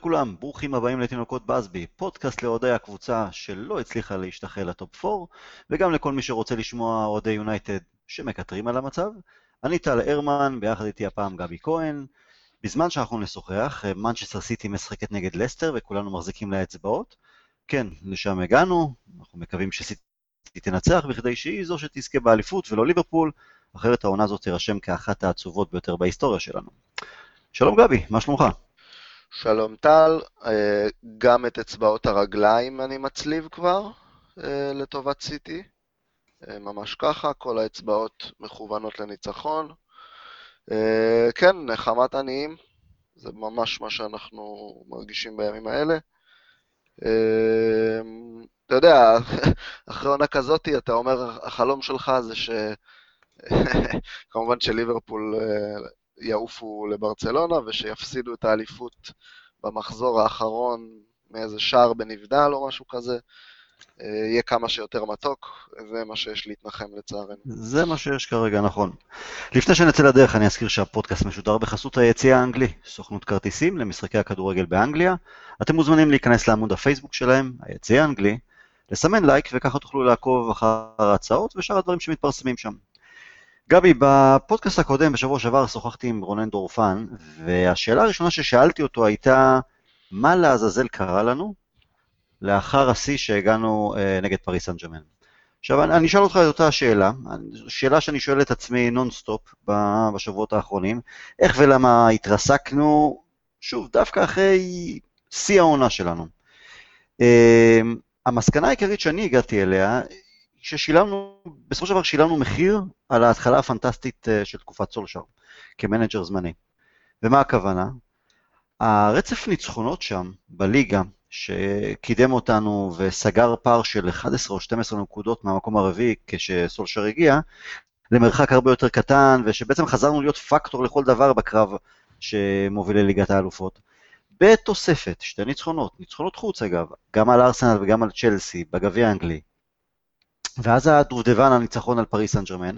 לכולם, ברוכים הבאים לתינוקות באזבי, פודקאסט לאוהדי הקבוצה שלא הצליחה להשתחל לטופ 4, וגם לכל מי שרוצה לשמוע אוהדי יונייטד שמקטרים על המצב. אני טל הרמן, ביחד איתי הפעם גבי כהן. בזמן שאנחנו נשוחח, מנצ'סטר סיטי משחקת נגד לסטר וכולנו מחזיקים לה אצבעות. כן, לשם הגענו, אנחנו מקווים שסיטי תנצח בכדי שהיא זו שתזכה באליפות ולא ליברפול, אחרת העונה הזאת תירשם כאחת העצובות ביותר בהיסטוריה שלנו. שלום גבי, מה שלומך? שלום טל, אה, גם את אצבעות הרגליים אני מצליב כבר אה, לטובת סיטי, אה, ממש ככה, כל האצבעות מכוונות לניצחון. כן, נחמת עניים, זה ממש מה שאנחנו מרגישים בימים האלה. אתה יודע, אחרי עונה כזאת, אתה אומר, החלום שלך זה ש... כמובן שליברפול יעופו לברצלונה ושיפסידו את האליפות במחזור האחרון מאיזה שער בנבדל או משהו כזה. אה, יהיה כמה שיותר מתוק, זה מה שיש להתנחם לצערנו. זה מה שיש כרגע, נכון. לפני שנצא לדרך, אני אזכיר שהפודקאסט משודר בחסות היציע האנגלי, סוכנות כרטיסים למשחקי הכדורגל באנגליה. אתם מוזמנים להיכנס לעמוד הפייסבוק שלהם, היציע האנגלי, לסמן לייק, וככה תוכלו לעקוב אחר ההצעות ושאר הדברים שמתפרסמים שם. גבי, בפודקאסט הקודם, בשבוע שעבר, שוחחתי עם רונן דורפן, והשאלה הראשונה ששאלתי אותו הייתה, מה לעזאזל קרה לנו לאחר השיא שהגענו אה, נגד פריס סן ג'רמן? עכשיו, אני, אני אשאל אותך את אותה השאלה, שאלה שאני שואל את עצמי נונסטופ בשבועות האחרונים, איך ולמה התרסקנו, שוב, דווקא אחרי שיא העונה שלנו. אה, המסקנה העיקרית שאני הגעתי אליה ששילמנו, בסופו של דבר שילמנו מחיר על ההתחלה הפנטסטית אה, של תקופת סולשר, כמנג'ר זמני. ומה הכוונה? הרצף ניצחונות שם, בליגה, שקידם אותנו וסגר פער של 11 או 12 נקודות מהמקום הרביעי כשסולשר הגיע, למרחק הרבה יותר קטן, ושבעצם חזרנו להיות פקטור לכל דבר בקרב שמוביל לליגת האלופות. בתוספת, שתי ניצחונות, ניצחונות חוץ אגב, גם על ארסנל וגם על צ'לסי, בגביע האנגלי, ואז הדובדבן הניצחון על פריס סן ג'רמן.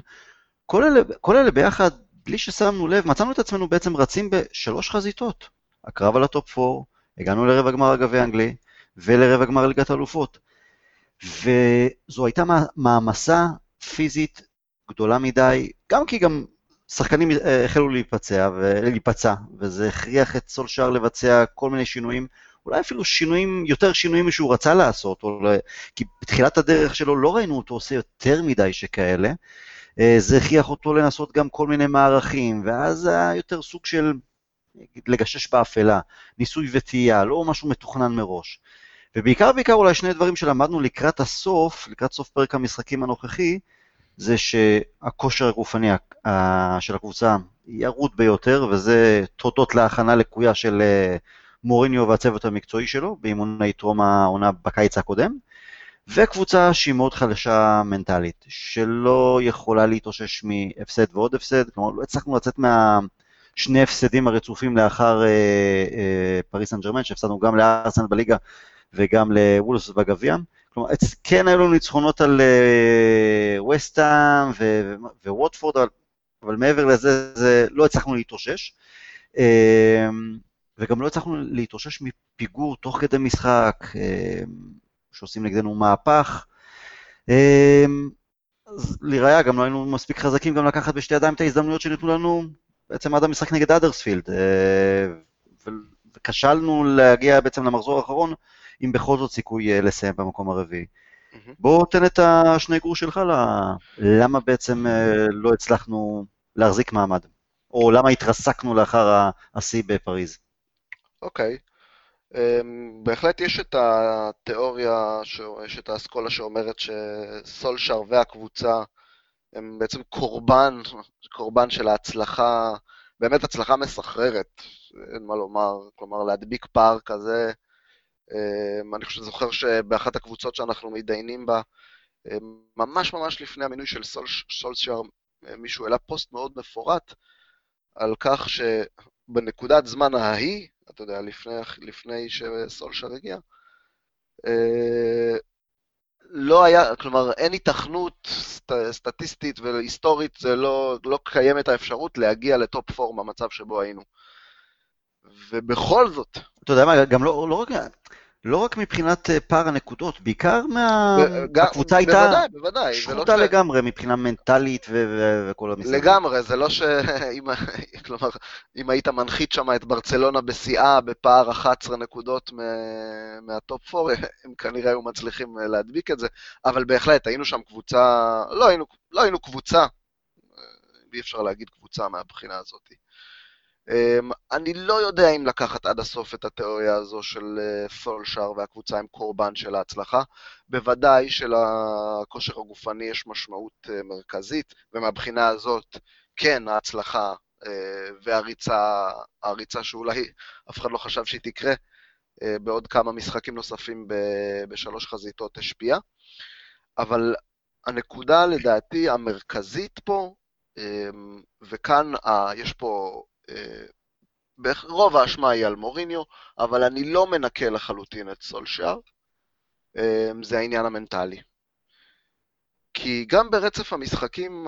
כל אלה, כל אלה ביחד, בלי ששמנו לב, מצאנו את עצמנו בעצם רצים בשלוש חזיתות. הקרב על הטופ 4, הגענו לרבע גמר הגביע האנגלי, ולרבע גמר ליגת האלופות. וזו הייתה מעמסה פיזית גדולה מדי, גם כי גם שחקנים אה, החלו להיפצע, ולהיפצע, וזה הכריח את סולשאר לבצע כל מיני שינויים אולי אפילו שינויים, יותר שינויים משהוא רצה לעשות, או... כי בתחילת הדרך שלו לא ראינו אותו עושה יותר מדי שכאלה. אה, זה הכריח אותו לנסות גם כל מיני מערכים, ואז היה יותר סוג של לגשש באפלה, ניסוי וטעייה, לא משהו מתוכנן מראש. ובעיקר בעיקר אולי שני דברים שלמדנו לקראת הסוף, לקראת סוף פרק המשחקים הנוכחי, זה שהכושר הגופני של הקבוצה ירוד ביותר, וזה תודות להכנה לקויה של אה, מוריניו והצוות המקצועי שלו באימוני טרום העונה בקיץ הקודם, וקבוצה שהיא מאוד חלשה מנטלית, שלא יכולה להתאושש מהפסד ועוד הפסד, כלומר לא הצלחנו לצאת מהשני הפסדים הרצופים לאחר אה, אה, פריס סן ג'רמן, שהפסדנו גם לארסנל בליגה וגם לוולס בגביע. כלומר, כן היו לנו ניצחונות על אה, וסטאם וווטפורד, אבל, אבל מעבר לזה, זה, לא הצלחנו להתאושש. אה, וגם לא הצלחנו להתאושש מפיגור תוך כדי משחק, אה, שעושים נגדנו מהפך. אה, אז לראיה, גם לא היינו מספיק חזקים גם לקחת בשתי ידיים את ההזדמנויות שניתנו לנו בעצם עד המשחק נגד אדרספילד. אה, וכשלנו להגיע בעצם למחזור האחרון, עם בכל זאת סיכוי לסיים במקום הרביעי. Mm-hmm. בוא תן את השני גרוש שלך למה בעצם לא הצלחנו להחזיק מעמד, או למה התרסקנו לאחר השיא בפריז. אוקיי. Um, בהחלט יש את התיאוריה, יש את האסכולה שאומרת שסולשר והקבוצה הם בעצם קורבן, קורבן של ההצלחה, באמת הצלחה מסחררת, אין מה לומר, כלומר להדביק פער כזה. Um, אני חושב, זוכר שבאחת הקבוצות שאנחנו מתדיינים בה, um, ממש ממש לפני המינוי של סול, סולשר, מישהו העלה פוסט מאוד מפורט על כך שבנקודת זמן ההיא, אתה יודע, לפני, לפני שסולשר הגיע, אה, לא היה, כלומר, אין היתכנות סט, סטטיסטית והיסטורית, זה לא, לא קיימת האפשרות להגיע לטופ פור במצב שבו היינו. ובכל זאת... אתה יודע מה, גם לא, לא רק... לא רק מבחינת אה, פער הנקודות, בעיקר מהקבוצה הייתה בוודאי, בוודאי. שחוטה לא לגמרי ש... מבחינה מנטלית ו... ו... וכל המסביב. לגמרי, זה לא ש... כלומר, אם היית מנחית שם את ברצלונה בשיאה בפער 11 נקודות מהטופ 4, הם כנראה היו מצליחים אה, להדביק את זה, אבל בהחלט, היינו שם קבוצה, לא היינו, לא היינו קבוצה, אה, אי אפשר להגיד קבוצה מהבחינה הזאת. אמ, אני לא יודע אם לקחת עד הסוף את התיאוריה הזו של אה, סולשאר והקבוצה עם קורבן של ההצלחה. בוודאי שלכושר הגופני יש משמעות אה, מרכזית, ומהבחינה הזאת, כן, ההצלחה אה, והריצה, הריצה שאולי אף אחד לא חשב שהיא תקרה, בעוד כמה משחקים נוספים בשלוש חזיתות השפיעה. אבל הנקודה לדעתי המרכזית פה, אמ, וכאן יש פה רוב האשמה היא על מוריניו, אבל אני לא מנקה לחלוטין את סולשאר, אמ, זה העניין המנטלי. כי גם ברצף המשחקים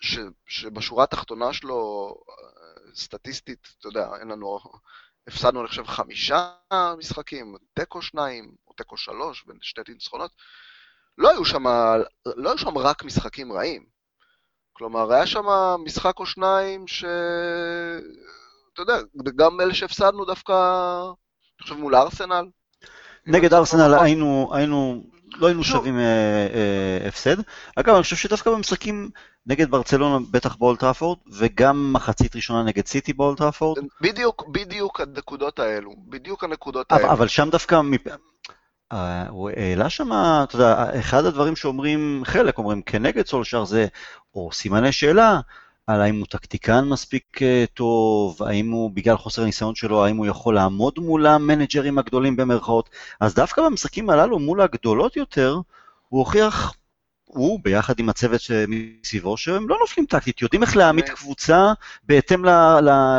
ש, שבשורה התחתונה שלו, סטטיסטית, אתה יודע, אין לנו, הפסדנו, אני חושב, חמישה משחקים, תיקו שניים, או תיקו שלוש, בין שתי ניצחונות, לא היו שם, לא היו שם רק משחקים רעים. כלומר, היה שם משחק או שניים ש... אתה יודע, גם אלה שהפסדנו דווקא, אני חושב מול ארסנל. נגד ארסנל היינו, היינו, לא היינו שווים אה, אה, הפסד. אגב, אני חושב שדווקא במשחקים נגד ברצלונה, בטח באולטראפורד, וגם מחצית ראשונה נגד סיטי באולטראפורד. בדיוק, בדיוק הנקודות האלו, בדיוק הנקודות האלו. אבל שם דווקא, הוא העלה שם, אתה יודע, אחד הדברים שאומרים, חלק אומרים כנגד סולשר זה, או סימני שאלה, על האם הוא טקטיקן מספיק אה, טוב, האם הוא, בגלל חוסר הניסיון שלו, האם הוא יכול לעמוד מול המנג'רים הגדולים במרכאות. אז דווקא במשחקים הללו, מול הגדולות יותר, הוא הוכיח, הוא ביחד עם הצוות מסביבו, שהם לא נופלים טקטית, יודעים איך להעמיד קבוצה בהתאם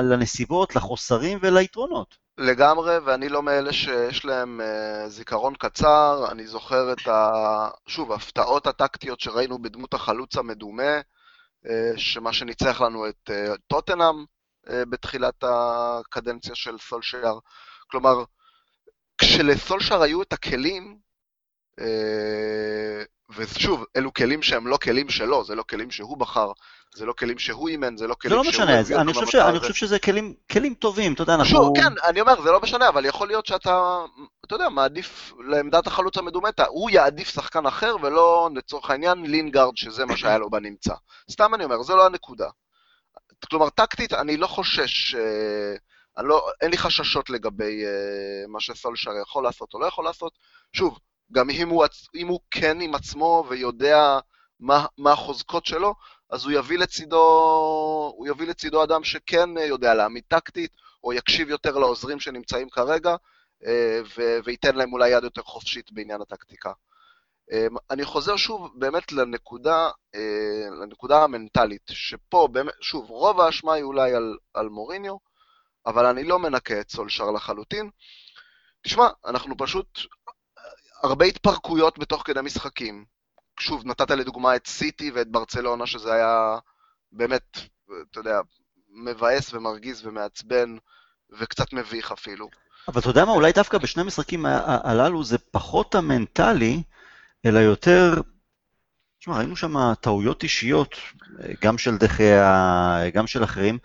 לנסיבות, לחוסרים וליתרונות. לגמרי, ואני לא מאלה שיש להם uh, זיכרון קצר, אני זוכר את ה... שוב, ההפתעות הטקטיות שראינו בדמות החלוץ המדומה, uh, שמה שניצח לנו את uh, טוטנאם uh, בתחילת הקדנציה של סולשייר. כלומר, כשלסולשייר היו את הכלים, uh, ושוב, אלו כלים שהם לא כלים שלו, זה לא כלים שהוא בחר, זה לא כלים שהוא אימן, זה לא כלים שהוא... זה לא משנה, אני חושב, ש... אני חושב שזה כלים, כלים טובים, אתה יודע, אנחנו... שוב, כן, אני אומר, זה לא משנה, אבל יכול להיות שאתה, אתה יודע, מעדיף לעמדת החלוץ המדומטה, הוא יעדיף שחקן אחר, ולא, לצורך העניין, לינגארד, שזה מה שהיה לו בנמצא. סתם אני אומר, זה לא הנקודה. כלומר, טקטית, אני לא חושש, אה, אני לא, אין לי חששות לגבי אה, מה שסולשר יכול לעשות או לא יכול לעשות. שוב, גם אם הוא, אם הוא כן עם עצמו ויודע מה, מה החוזקות שלו, אז הוא יביא לצידו, הוא יביא לצידו אדם שכן יודע להעמיד טקטית, או יקשיב יותר לעוזרים שנמצאים כרגע, אה, ו- וייתן להם אולי יד יותר חופשית בעניין הטקטיקה. אה, אני חוזר שוב באמת לנקודה, אה, לנקודה המנטלית, שפה באמת, שוב, רוב האשמה היא אולי על, על מוריניו, אבל אני לא מנקה את סולשר לחלוטין. תשמע, אנחנו פשוט הרבה התפרקויות בתוך כדי משחקים. שוב, נתת לדוגמה את סיטי ואת ברצלונה, שזה היה באמת, אתה יודע, מבאס ומרגיז ומעצבן וקצת מביך אפילו. אבל אתה יודע מה, אולי דווקא בשני המשחקים הללו זה פחות המנטלי, אלא יותר... תשמע, ראינו שם טעויות אישיות, גם של דחיה, גם של אחרים,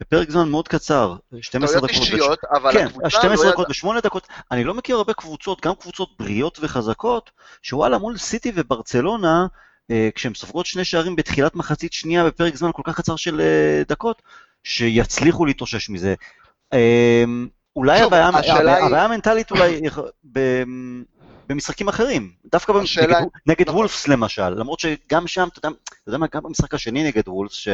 בפרק זמן מאוד קצר, 12 דקות. אישיות, בש... אבל כן, הקבוצה 12 לא דקות ו-8 דקות. אני לא מכיר הרבה קבוצות, גם קבוצות בריאות וחזקות, שוואלה, מול סיטי וברצלונה, אה, כשהן סופגות שני שערים בתחילת מחצית שנייה בפרק זמן כל כך קצר של אה, דקות, שיצליחו להתאושש מזה. אה, אולי הבעיה, הבעיה, היא... הבעיה המנטלית אולי במשחקים אחרים, דווקא נגד, נגד נכון. וולפס למשל, למרות שגם שם, אתה יודע, מה, גם במשחק השני נגד וולפס,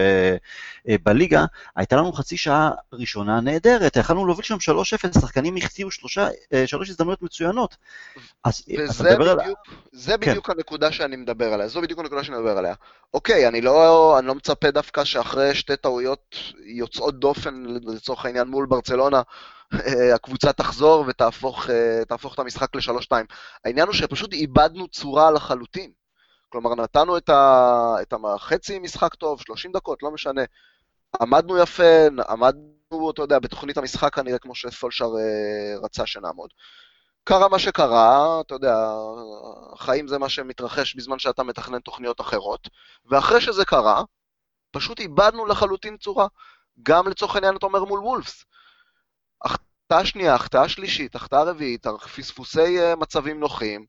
שבליגה, הייתה לנו חצי שעה ראשונה נהדרת, יכלנו להוביל שם 3-0, שחקנים החטיאו אה, שלוש הזדמנויות מצוינות. אז וזה אתה מדבר בדיוק, על... זה כן. בדיוק כן. הנקודה שאני מדבר עליה, זו בדיוק הנקודה שאני מדבר עליה. אוקיי, אני לא, אני לא מצפה דווקא שאחרי שתי טעויות יוצאות דופן, לצורך העניין מול ברצלונה, אה, הקבוצה תחזור ותהפוך אה, את המשחק לשלוש-שתיים. העניין הוא שפשוט איבדנו צורה לחלוטין. כלומר, נתנו את, ה, את החצי משחק טוב, 30 דקות, לא משנה. עמדנו יפה, עמדנו אתה יודע, בתוכנית המשחק כנראה כמו שסולשר אה, רצה שנעמוד. קרה מה שקרה, אתה יודע, החיים זה מה שמתרחש בזמן שאתה מתכנן תוכניות אחרות, ואחרי שזה קרה, פשוט איבדנו לחלוטין צורה. גם לצורך העניין אתה אומר מול וולפס. החטאה שנייה, החטאה שלישית, החטאה רביעית, פספוסי אה, מצבים נוחים,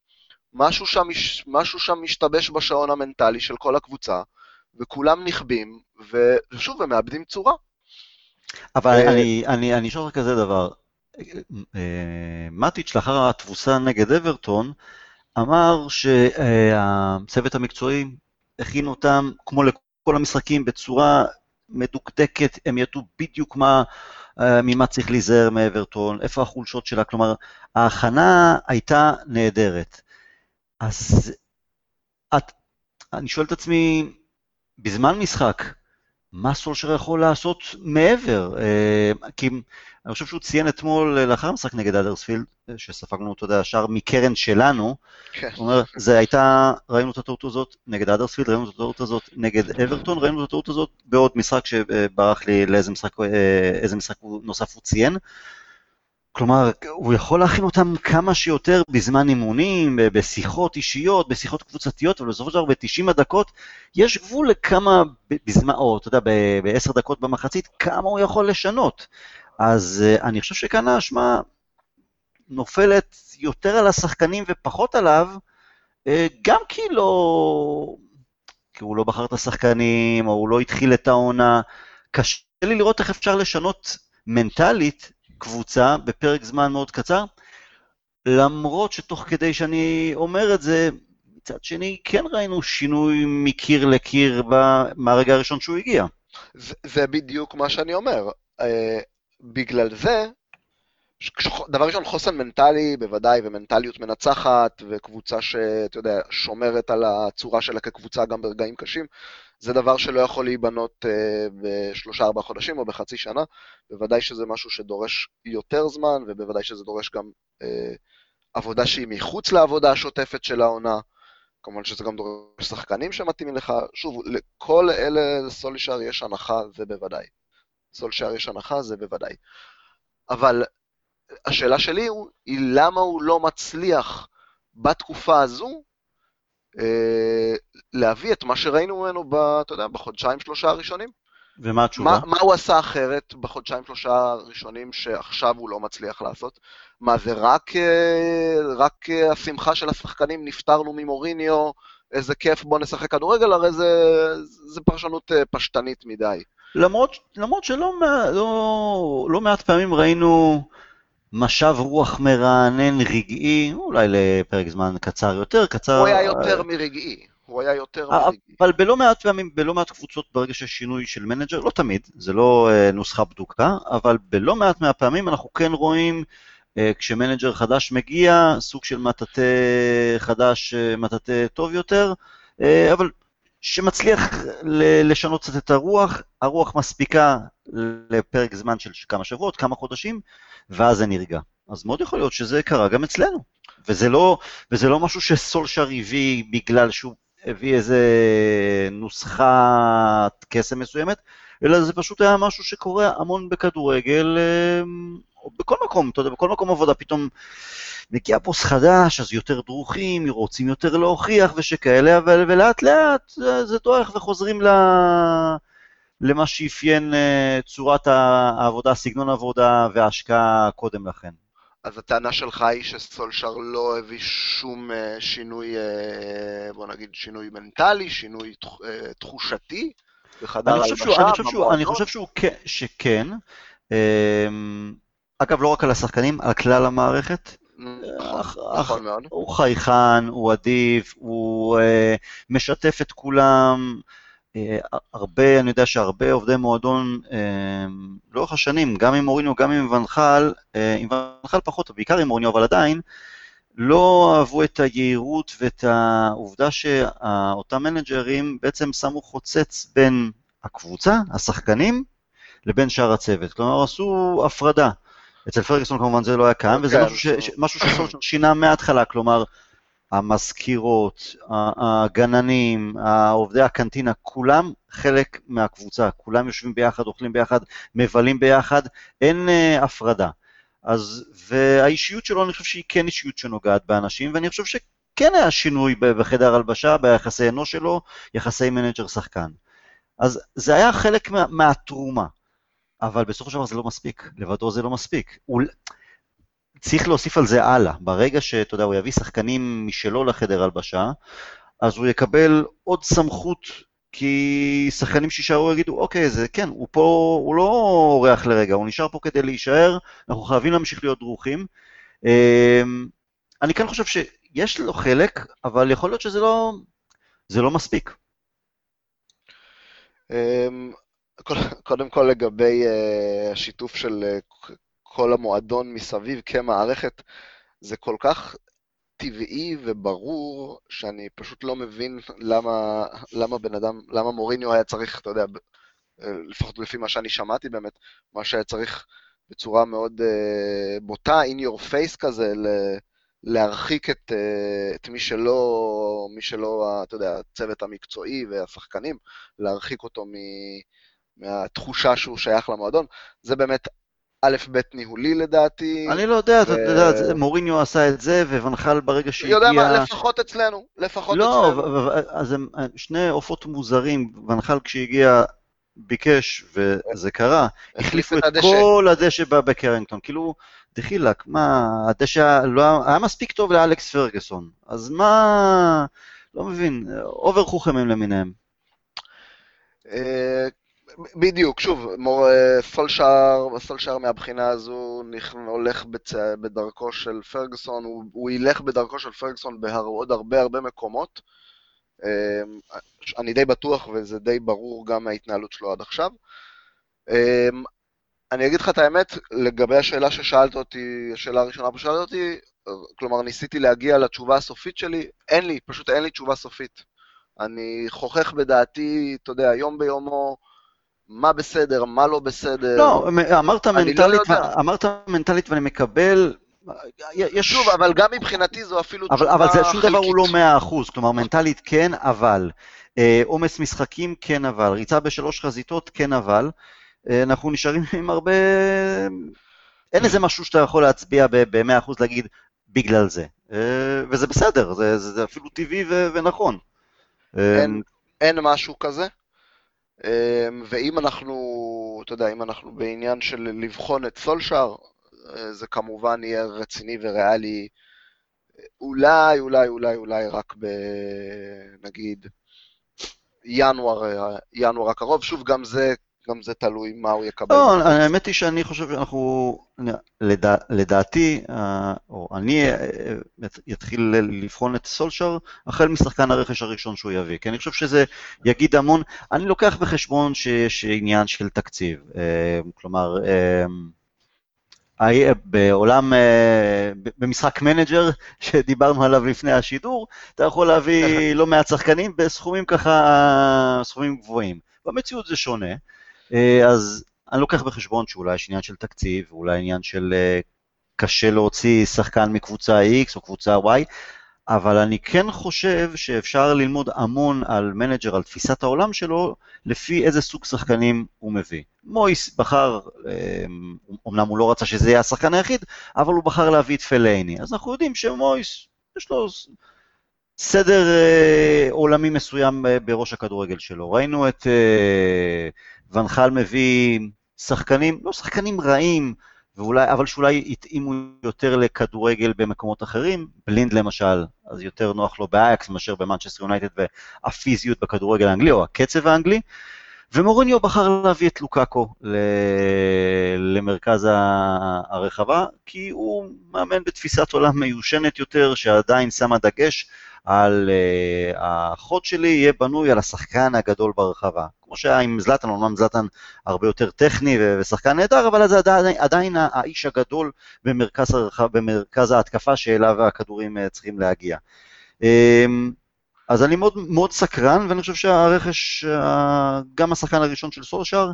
משהו שם, משהו שם משתבש בשעון המנטלי של כל הקבוצה, וכולם נכבים, ושוב, הם מאבדים צורה. אבל ו... אני, אני, אני אשאל לך כזה דבר, אה, מטיץ' לאחר התבוסה נגד אברטון, אמר שהצוות המקצועי הכין אותם, כמו לכל המשחקים, בצורה מדוקדקת, הם ידעו בדיוק מה, אה, ממה צריך להיזהר מאברטון, איפה החולשות שלה, כלומר, ההכנה הייתה נהדרת. אז את, אני שואל את עצמי, בזמן משחק, מה סולשר יכול לעשות מעבר? אה, כי אני חושב שהוא ציין אתמול לאחר המשחק נגד אדרספילד, שספגנו, אתה יודע, שער מקרן שלנו, כן. הוא אומר, זה הייתה, ראינו את הטעות הזאת נגד אדרספילד, ראינו את הטעות הזאת נגד אברטון, ראינו את הטעות הזאת בעוד משחק שברח לי לאיזה משחק, אה, איזה משחק נוסף הוא ציין. כלומר, הוא יכול להכין אותם כמה שיותר בזמן אימונים, בשיחות אישיות, בשיחות קבוצתיות, אבל בסופו של דבר ב-90 הדקות יש גבול לכמה, בזמן, או אתה יודע, ב-10 דקות במחצית, כמה הוא יכול לשנות. אז uh, אני חושב שכאן האשמה נופלת יותר על השחקנים ופחות עליו, uh, גם כי לא... כי הוא לא בחר את השחקנים, או הוא לא התחיל את העונה. קשה לי לראות איך אפשר לשנות מנטלית קבוצה בפרק זמן מאוד קצר, למרות שתוך כדי שאני אומר את זה, מצד שני כן ראינו שינוי מקיר לקיר מהרגע הראשון שהוא הגיע. זה, זה בדיוק מה שאני אומר. בגלל זה, דבר ראשון, חוסן מנטלי בוודאי, ומנטליות מנצחת, וקבוצה שאתה יודע, שומרת על הצורה שלה כקבוצה גם ברגעים קשים, זה דבר שלא יכול להיבנות uh, בשלושה ארבעה חודשים או בחצי שנה. בוודאי שזה משהו שדורש יותר זמן, ובוודאי שזה דורש גם uh, עבודה שהיא מחוץ לעבודה השוטפת של העונה. כמובן שזה גם דורש שחקנים שמתאימים לך. שוב, לכל אלה לסולישר יש הנחה, זה בוודאי. סולשר יש הנחה, זה בוודאי. אבל השאלה שלי היא למה הוא לא מצליח בתקופה הזו אה, להביא את מה שראינו ממנו, ב, אתה יודע, בחודשיים שלושה הראשונים. ומה התשובה? מה, מה הוא עשה אחרת בחודשיים שלושה הראשונים שעכשיו הוא לא מצליח לעשות? מה זה רק, אה, רק אה, השמחה של השחקנים, נפטרנו ממוריניו, איזה כיף, בוא נשחק כדורגל, הרי זה, זה פרשנות פשטנית מדי. למרות, למרות שלא לא, לא מעט פעמים ראינו משב רוח מרענן רגעי, אולי לפרק זמן קצר יותר, קצר... הוא היה יותר מרגעי. הוא היה יותר מרגעי. אבל בלא מעט פעמים, בלא מעט קבוצות, ברגע שיש שינוי של מנג'ר, לא תמיד, זה לא אה, נוסחה בדוקה, אבל בלא מעט מהפעמים אנחנו כן רואים, אה, כשמנג'ר חדש מגיע, סוג של מטאטא חדש, אה, מטאטא טוב יותר, אבל שמצליח לשנות קצת את הרוח, הרוח מספיקה לפרק זמן של כמה שבועות, כמה חודשים, ואז זה נרגע. אז מאוד יכול להיות שזה קרה גם אצלנו. וזה לא, וזה לא משהו שסולשר הביא בגלל שהוא הביא איזה נוסחת קסם מסוימת, אלא זה פשוט היה משהו שקורה המון בכדורגל, אמ, או בכל מקום, אתה יודע, בכל מקום עבודה, פתאום מגיע בוס חדש, אז יותר דרוכים, רוצים יותר להוכיח ושכאלה, אבל ולאט לאט זה, דועך וחוזרים ל... למה שאפיין אה, צורת העבודה, סגנון העבודה וההשקעה קודם לכן. אז הטענה שלך היא שסולשר לא הביא שום אה, שינוי, אה, בוא נגיד שינוי מנטלי, שינוי תחושתי בחדר הלבשה, אני חושב שהוא שכן. אגב, לא רק על השחקנים, על כלל המערכת. נכון, נכון מאוד. הוא חייכן, הוא אדיב, הוא משתף את כולם. אה, הרבה, אני יודע שהרבה עובדי מועדון אה, לאורך השנים, גם עם מוריניו, גם עם ונחל, אה, עם ונחל פחות, בעיקר עם מוריניו, אבל עדיין, לא אהבו את היהירות ואת העובדה שאותם מנג'רים בעצם שמו חוצץ בין הקבוצה, השחקנים, לבין שאר הצוות. כלומר, עשו הפרדה. אצל פרגוסון כמובן זה לא היה קיים, וזה כן, משהו, ש, משהו שסולשר שינה מההתחלה, כלומר, המזכירות, הגננים, עובדי הקנטינה, כולם חלק מהקבוצה, כולם יושבים ביחד, אוכלים ביחד, מבלים ביחד, אין uh, הפרדה. אז, והאישיות שלו, אני חושב שהיא כן אישיות שנוגעת באנשים, ואני חושב שכן היה שינוי בחדר הלבשה, ביחסי אנוש שלו, יחסי מנג'ר-שחקן. אז זה היה חלק מה, מהתרומה, אבל בסופו של דבר זה לא מספיק, לבדו זה לא מספיק. הוא... צריך להוסיף על זה הלאה. ברגע שאתה יודע, הוא יביא שחקנים משלו לחדר הלבשה, אז הוא יקבל עוד סמכות, כי שחקנים שיישארו יגידו, אוקיי, זה כן, הוא פה, הוא לא אורח לרגע, הוא נשאר פה כדי להישאר, אנחנו חייבים להמשיך להיות דרוכים. אמ, אני כן חושב שיש לו חלק, אבל יכול להיות שזה לא, זה לא מספיק. קודם כל לגבי אה, השיתוף של אה, כל המועדון מסביב כמערכת, זה כל כך טבעי וברור, שאני פשוט לא מבין למה, למה בן אדם, למה מוריניו היה צריך, אתה יודע, לפחות לפי מה שאני שמעתי באמת, מה שהיה צריך בצורה מאוד בוטה, in your face כזה, ל- להרחיק את, את מי שלא, מי שלא, אתה יודע, הצוות המקצועי והשחקנים, להרחיק אותו מ... מהתחושה שהוא שייך למועדון. זה באמת א', ב' ניהולי לדעתי. אני לא יודע, אתה יודע, מוריניו עשה את זה, וונחל ברגע שהגיע... יודע מה, לפחות אצלנו, לפחות לא, אצלנו. לא, אז הם שני עופות מוזרים, ונחל כשהגיע ביקש, וזה קרה, החליפו את כל הדשא בקרינגטון, כאילו, דחילק, מה, הדשא לא היה מספיק טוב לאלכס פרגוסון, אז מה, לא מבין, אובר חוכמים למיניהם. אה, בדיוק, שוב, מור, אה, סולשאר, סולשאר מהבחינה הזו הולך בצ... בדרכו של פרגוסון, הוא, הוא ילך בדרכו של פרגוסון בעוד הרבה הרבה מקומות. אמ, אני די בטוח, וזה די ברור גם מההתנהלות שלו עד עכשיו. אמ, אני אגיד לך את האמת, לגבי השאלה ששאלת אותי, השאלה הראשונה ששאלת אותי, כלומר, ניסיתי להגיע לתשובה הסופית שלי, אין לי, פשוט אין לי תשובה סופית. אני חוכך בדעתי, אתה יודע, יום ביומו, מה בסדר, מה לא בסדר. לא, אמרת לא מנטלית, לא אמרת מנטלית ואני מקבל, יש... שוב, אבל גם מבחינתי זו אפילו אבל, תשובה אבל זה שום דבר הוא לא מאה אחוז, כלומר מנטלית כן, אבל. אה, עומס משחקים כן, אבל. ריצה בשלוש חזיתות כן, אבל. אה, אנחנו נשארים עם הרבה... אין איזה משהו שאתה יכול להצביע במאה אחוז להגיד בגלל זה. אה, וזה בסדר, זה, זה, אפילו טבעי ו, ונכון. אין, אין משהו כזה. ואם אנחנו, אתה יודע, אם אנחנו בעניין של לבחון את סולשאר, זה כמובן יהיה רציני וריאלי אולי, אולי, אולי, אולי רק ב... נגיד ינואר, ינואר הקרוב. שוב, גם זה, גם זה תלוי מה הוא יקבל. לא, האמת היא שאני חושב שאנחנו, לדע, לדעתי, אה, או אני אתחיל לבחון את סולשר החל משחקן הרכש הראשון שהוא יביא, כי אני חושב שזה יגיד המון. אני לוקח בחשבון שיש עניין של תקציב, אה, כלומר, אה, בעולם, אה, במשחק מנג'ר שדיברנו עליו לפני השידור, אתה יכול להביא לא מעט שחקנים בסכומים ככה, סכומים גבוהים. במציאות זה שונה, אה, אז אני לוקח בחשבון שאולי יש עניין של תקציב, אולי עניין של אה, קשה להוציא שחקן מקבוצה X או קבוצה Y, אבל אני כן חושב שאפשר ללמוד המון על מנג'ר, על תפיסת העולם שלו, לפי איזה סוג שחקנים הוא מביא. מויס בחר, אומנם אמ, הוא לא רצה שזה יהיה השחקן היחיד, אבל הוא בחר להביא את פלאייני. אז אנחנו יודעים שמויס, יש לו סדר אה, עולמי מסוים אה, בראש הכדורגל שלו. ראינו את אה, ואן חאל מביא שחקנים, לא שחקנים רעים, ואולי, אבל שאולי התאימו יותר לכדורגל במקומות אחרים, בלינד למשל, אז יותר נוח לו באייאקס מאשר במנצ'סטר יונייטד והפיזיות בכדורגל האנגלי או הקצב האנגלי. ומוריניו בחר להביא את לוקאקו למרכז הרחבה, כי הוא מאמן בתפיסת עולם מיושנת יותר, שעדיין שמה דגש על החוד שלי יהיה בנוי על השחקן הגדול ברחבה. כמו שהיה עם זלטן, אומנם זלטן הרבה יותר טכני ושחקן נהדר, אבל זה עדיין, עדיין האיש הגדול במרכז, הרחב, במרכז ההתקפה שאליו הכדורים uh, צריכים להגיע. Um, אז אני מאוד, מאוד סקרן, ואני חושב שהרכש, גם השחקן הראשון של סולשאר,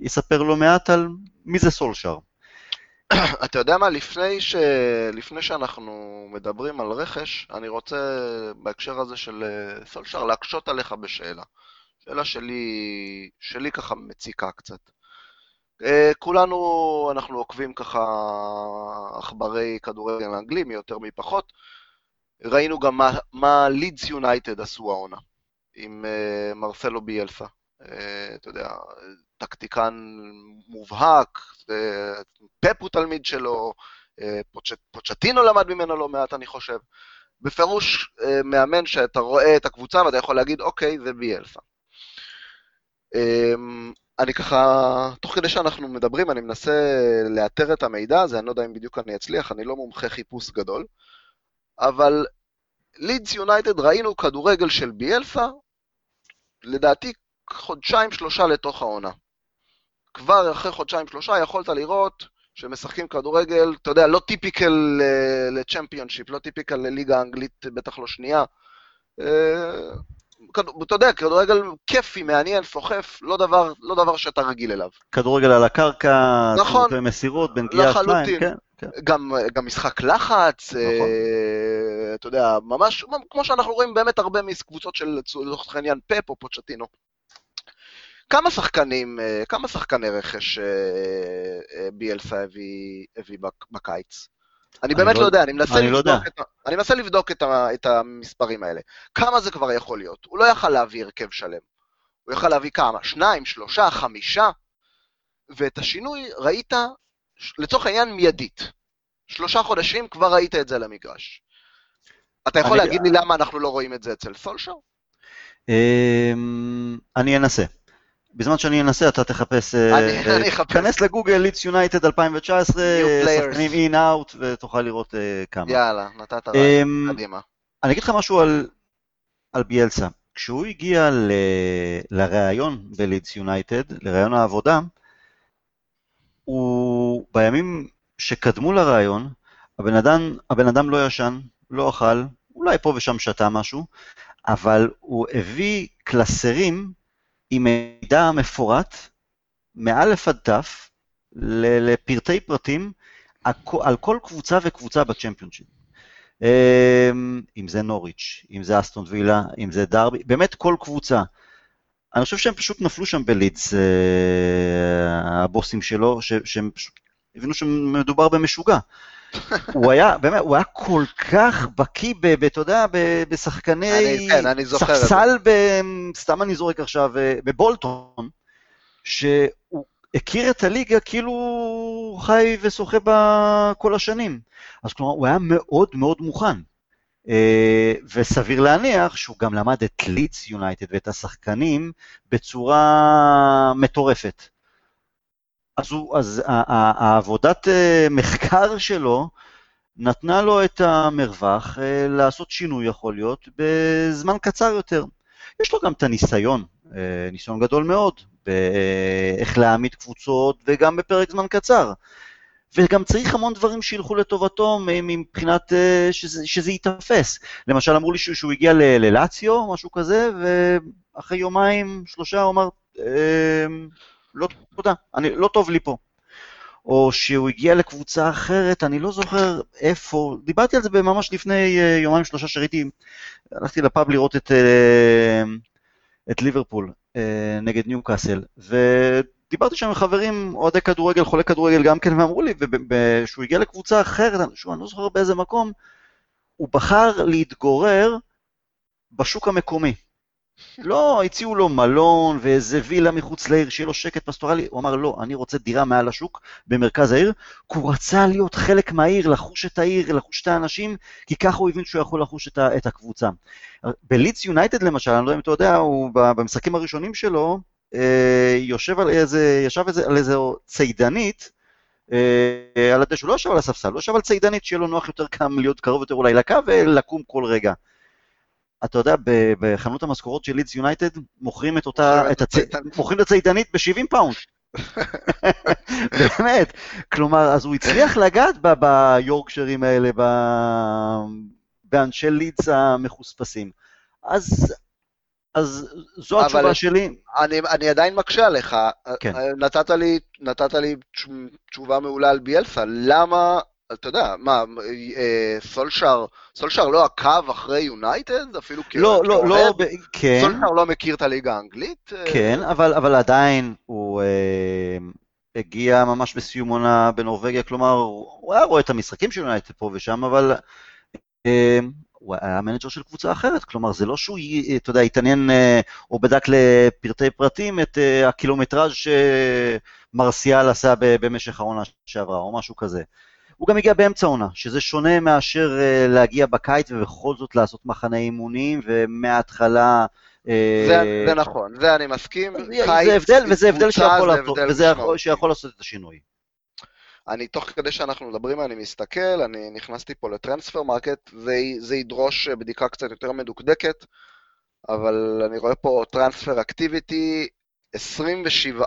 יספר לא מעט על מי זה סולשאר. אתה יודע מה, לפני, ש... לפני שאנחנו מדברים על רכש, אני רוצה בהקשר הזה של אה, סולשר להקשות עליך בשאלה. שאלה שלי, שלי ככה מציקה קצת. אה, כולנו, אנחנו עוקבים ככה עכברי כדורגל אנגלי, מי יותר מי פחות. ראינו גם מה, לידס יונייטד עשו העונה, עם uh, מרסלו ביאלסה. Uh, אתה יודע, טקטיקן מובהק, uh, פפ הוא תלמיד שלו, uh, פוצ', פוצ'טינו למד ממנו לא מעט, אני חושב. בפירוש uh, מאמן שאתה רואה את הקבוצה ואתה יכול להגיד, אוקיי, זה ביאלסה. Um, אני ככה, תוך כדי שאנחנו מדברים, אני מנסה לאתר את המידע הזה, אני לא יודע אם בדיוק אני אצליח, אני לא מומחה חיפוש גדול, אבל לידס יונייטד ראינו כדורגל של ביאלסה, לדעתי חודשיים שלושה לתוך העונה. כבר אחרי חודשיים שלושה יכולת לראות שמשחקים כדורגל, אתה יודע, לא טיפיקל אה, לצ'מפיונשיפ, לא טיפיקל לליגה האנגלית, בטח לא שנייה. אתה יודע, כדורגל כיפי, מעניין, סוחף, לא דבר, לא דבר שאתה רגיל אליו. כדורגל על הקרקע, נכון, מסירות, בין גיאה שניים, כן. כן. גם, גם משחק לחץ, נכון. אה, אתה יודע, ממש, כמו שאנחנו רואים באמת הרבה מקבוצות של לצורך העניין פפ או פוצ'טינו. כמה שחקנים, אה, כמה שחקני רכש אה, אה, ביאלסה הביא, הביא בקיץ? אני באמת לא, לא יודע, אני מנסה, לא לבדוק, את, אני מנסה לבדוק את, ה, את המספרים האלה. כמה זה כבר יכול להיות? הוא לא יכל להביא הרכב שלם. הוא יכל להביא כמה? שניים, שלושה, חמישה? ואת השינוי ראית, לצורך העניין, מיידית. שלושה חודשים כבר ראית את זה למגרש. אתה יכול אני... להגיד לי למה אנחנו לא רואים את זה אצל סולשו? אמ, אני אנסה. בזמן שאני אנסה, אתה תחפש... אה, אני אה, אחפש. כנס לגוגל, ליטס יונייטד 2019, שחקנים אין אאוט, ותוכל לראות אה, כמה. יאללה, נתת רעיון, אמ, קדימה. אני אגיד לך משהו על, על ביאלסה. כשהוא הגיע ל, לראיון בלידס יונייטד, לראיון העבודה, הוא, בימים שקדמו לראיון, הבן אדם, הבן אדם לא ישן, לא אכל, אולי פה ושם שתה משהו, אבל הוא הביא קלסרים עם מידע מפורט, מאלף עד תף, לפרטי פרטים, על כל קבוצה וקבוצה בצ'מפיונשיפ. אמ, אם זה נוריץ', אם זה אסטון וילה, אם זה דרבי, באמת כל קבוצה. אני חושב שהם פשוט נפלו שם בלידס, אה, הבוסים שלו, שהם פשוט הבינו שמדובר במשוגע. הוא היה, באמת, הוא היה כל כך בקיא, אתה יודע, בשחקני כן, ספסל, סתם אני זורק עכשיו, אה, בבולטון, שהוא הכיר את הליגה כאילו הוא חי ושוחה בה כל השנים. אז כלומר, הוא היה מאוד מאוד מוכן. אה, וסביר להניח שהוא גם למד את לידס יונייטד ואת השחקנים בצורה מטורפת. אז, הוא, אז העבודת אה, מחקר שלו נתנה לו את המרווח אה, לעשות שינוי, יכול להיות, בזמן קצר יותר. יש לו גם את הניסיון, אה, ניסיון גדול מאוד, באיך להעמיד קבוצות וגם בפרק זמן קצר. וגם צריך המון דברים שילכו לטובתו מבחינת שזה, שזה ייתפס. למשל, אמרו לי שהוא, שהוא הגיע ללאציו, משהו כזה, ואחרי יומיים, שלושה, הוא אמר, לא תודה, אני, לא טוב לי פה. או שהוא הגיע לקבוצה אחרת, אני לא זוכר איפה, דיברתי על זה ממש לפני uh, יומיים שלושה שראיתי, הלכתי לפאב לראות את, uh, את ליברפול uh, נגד ניוקאסל, ודיברתי שם עם חברים, אוהדי כדורגל, חולי כדורגל גם כן, ואמרו לי, שהוא הגיע לקבוצה אחרת, שוב, אני לא זוכר באיזה מקום, הוא בחר להתגורר בשוק המקומי. לא, הציעו לו מלון ואיזה וילה מחוץ לעיר, שיהיה לו שקט פסטורלי. הוא אמר, לא, אני רוצה דירה מעל השוק במרכז העיר, כי הוא רצה להיות חלק מהעיר, לחוש את העיר, לחוש את האנשים, כי ככה הוא הבין שהוא יכול לחוש את, את הקבוצה. בלידס יונייטד למשל, אני לא יודע אם אתה יודע, הוא במשחקים הראשונים שלו, אה, יושב על איזה, ישב איזה, על איזה צידנית, אה, על הדשא, הוא לא ישב על הספסל, הוא ישב על צידנית שיהיה לו נוח יותר גם להיות קרוב יותר אולי לקו ולקום כל רגע. אתה יודע, בחנות המזכרות של לידס יונייטד מוכרים את אותה, את הצ... מוכרים את הצידנית ב-70 פאונד. באמת. כלומר, אז הוא הצליח לגעת ביורקשרים האלה, ב... באנשי לידס המחוספסים. אז אז זו התשובה שלי. אני, אני עדיין מקשה עליך. כן. נתת לי, נתת לי תש- תשובה מעולה על ביאלסה. למה, אתה יודע, מה, אה, סולשר, סולשר לא עקב אחרי יונייטד? אפילו לא, לא, לא? ב- כן, סולשר לא מכיר את הליגה האנגלית? אה, כן, אבל, אבל עדיין הוא אה, הגיע ממש בסיום עונה בנורבגיה, כלומר, הוא היה רואה את המשחקים של יונייטד פה ושם, אבל אה, הוא היה מנג'ר של קבוצה אחרת, כלומר, זה לא שהוא, י- אתה יודע, התעניין אה, או בדק לפרטי פרטים את אה, הקילומטראז' שמרסיאל עשה במשך העונה שעברה, או משהו כזה. הוא גם הגיע באמצע העונה, שזה שונה מאשר אה, להגיע בקיץ ובכל זאת לעשות מחנה אימונים, ומההתחלה... אה, זה, זה נכון, זה אני מסכים. אז זה קיץ הבדל, וזה הבדל שיכול לעשות, הבדל וזה יכול-. שיכול לעשות את השינוי. אני, תוך כדי שאנחנו מדברים, אני מסתכל, אני נכנסתי פה ל Transfermarkt, זה, זה ידרוש בדיקה קצת יותר מדוקדקת, אבל אני רואה פה transfer activity, 27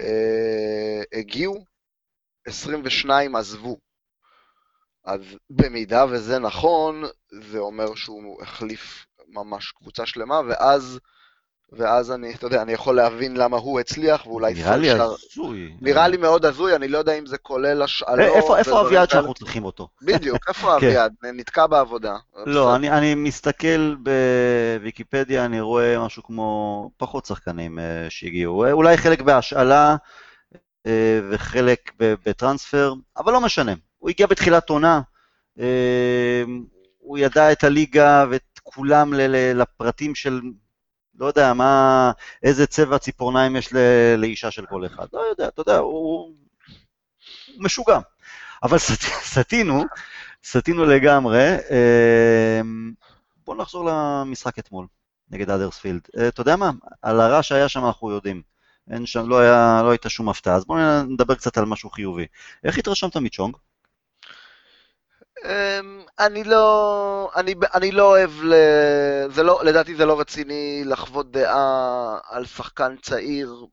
אה, הגיעו, 22 עזבו. אז במידה וזה נכון, זה אומר שהוא החליף ממש קבוצה שלמה, ואז, ואז אני, אתה יודע, אני יכול להבין למה הוא הצליח, ואולי נראה לי הזוי. נראה לי מאוד הזוי, אני לא יודע אם זה כולל השאלות. אה, איפה- איפה אביעד. שאנחנו צריכים אותו? בדיוק, איפה כן. אביעד? נתקע בעבודה. לא. אני, אני מסתכל בוויקיפדיה, אני רואה משהו כמו פחות שחקנים אה, שהגיעו. אה, אולי חלק בהשאלה וחלק ב- בטרנספר, אבל לא משנה. הוא הגיע בתחילת עונה, אה, הוא ידע את הליגה ואת כולם לפרטים של, לא יודע, מה, איזה צבע ציפורניים יש לאישה של כל אחד. לא יודע, אתה יודע, הוא, הוא משוגע. אבל סט- סטינו, סטינו לגמרי. אה, בואו נחזור למשחק אתמול, נגד אדרספילד. אה, אתה יודע מה? על הרע שהיה שם אנחנו יודעים. אין שם, לא, היה, לא הייתה שום הפתעה. אז בואו נדבר קצת על משהו חיובי. איך התרשמת מצ'ונג? אמ, אני לא, אני, אני לא אוהב, ל... זה לא, לדעתי זה לא רציני לחוות דעה על שחקן צעיר,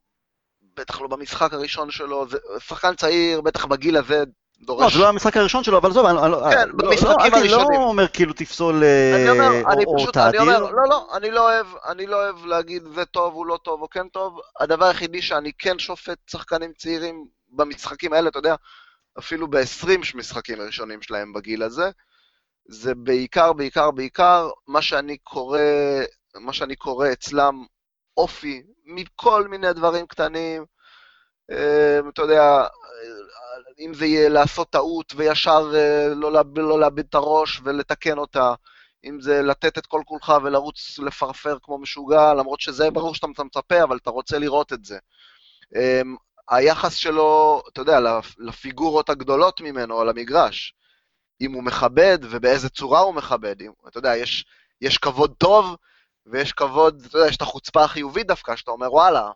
בטח לא במשחק הראשון שלו, זה, שחקן צעיר, בטח בגיל הזה, לא, דורש... זה לא המשחק הראשון שלו, אבל עזוב, אני, אני, כן, לא, במשחקים לא, אני הראשונים. לא אומר כאילו תפסול אה, אני אני או, אני. אומר, לא, לא, אני לא אוהב, אני לא אוהב להגיד זה טוב, הוא לא טוב או כן טוב. הדבר היחידי שאני כן שופט שחקנים צעירים במשחקים האלה, אתה יודע, אפילו ב-20 משחקים הראשונים שלהם בגיל הזה, זה בעיקר, בעיקר, בעיקר מה שאני קורא, מה שאני קורא אצלם אופי, מכל מיני דברים קטנים. אה, אתה יודע, אם זה יהיה לעשות טעות וישר אה, לא לאבד, לא לאבד את הראש ולתקן אותה, אם זה לתת את כל כולך ולרוץ לפרפר כמו משוגע, למרות שזה ברור שאתה מצפה, אבל אתה רוצה לראות את זה. אה, היחס שלו, אתה יודע, לפיגורות הגדולות ממנו על המגרש, אם הוא מכבד ובאיזה צורה הוא מכבד, אם, אתה יודע, יש, יש כבוד טוב ויש כבוד, אתה יודע, יש את החוצפה החיובית דווקא, שאתה אומר, וואלה,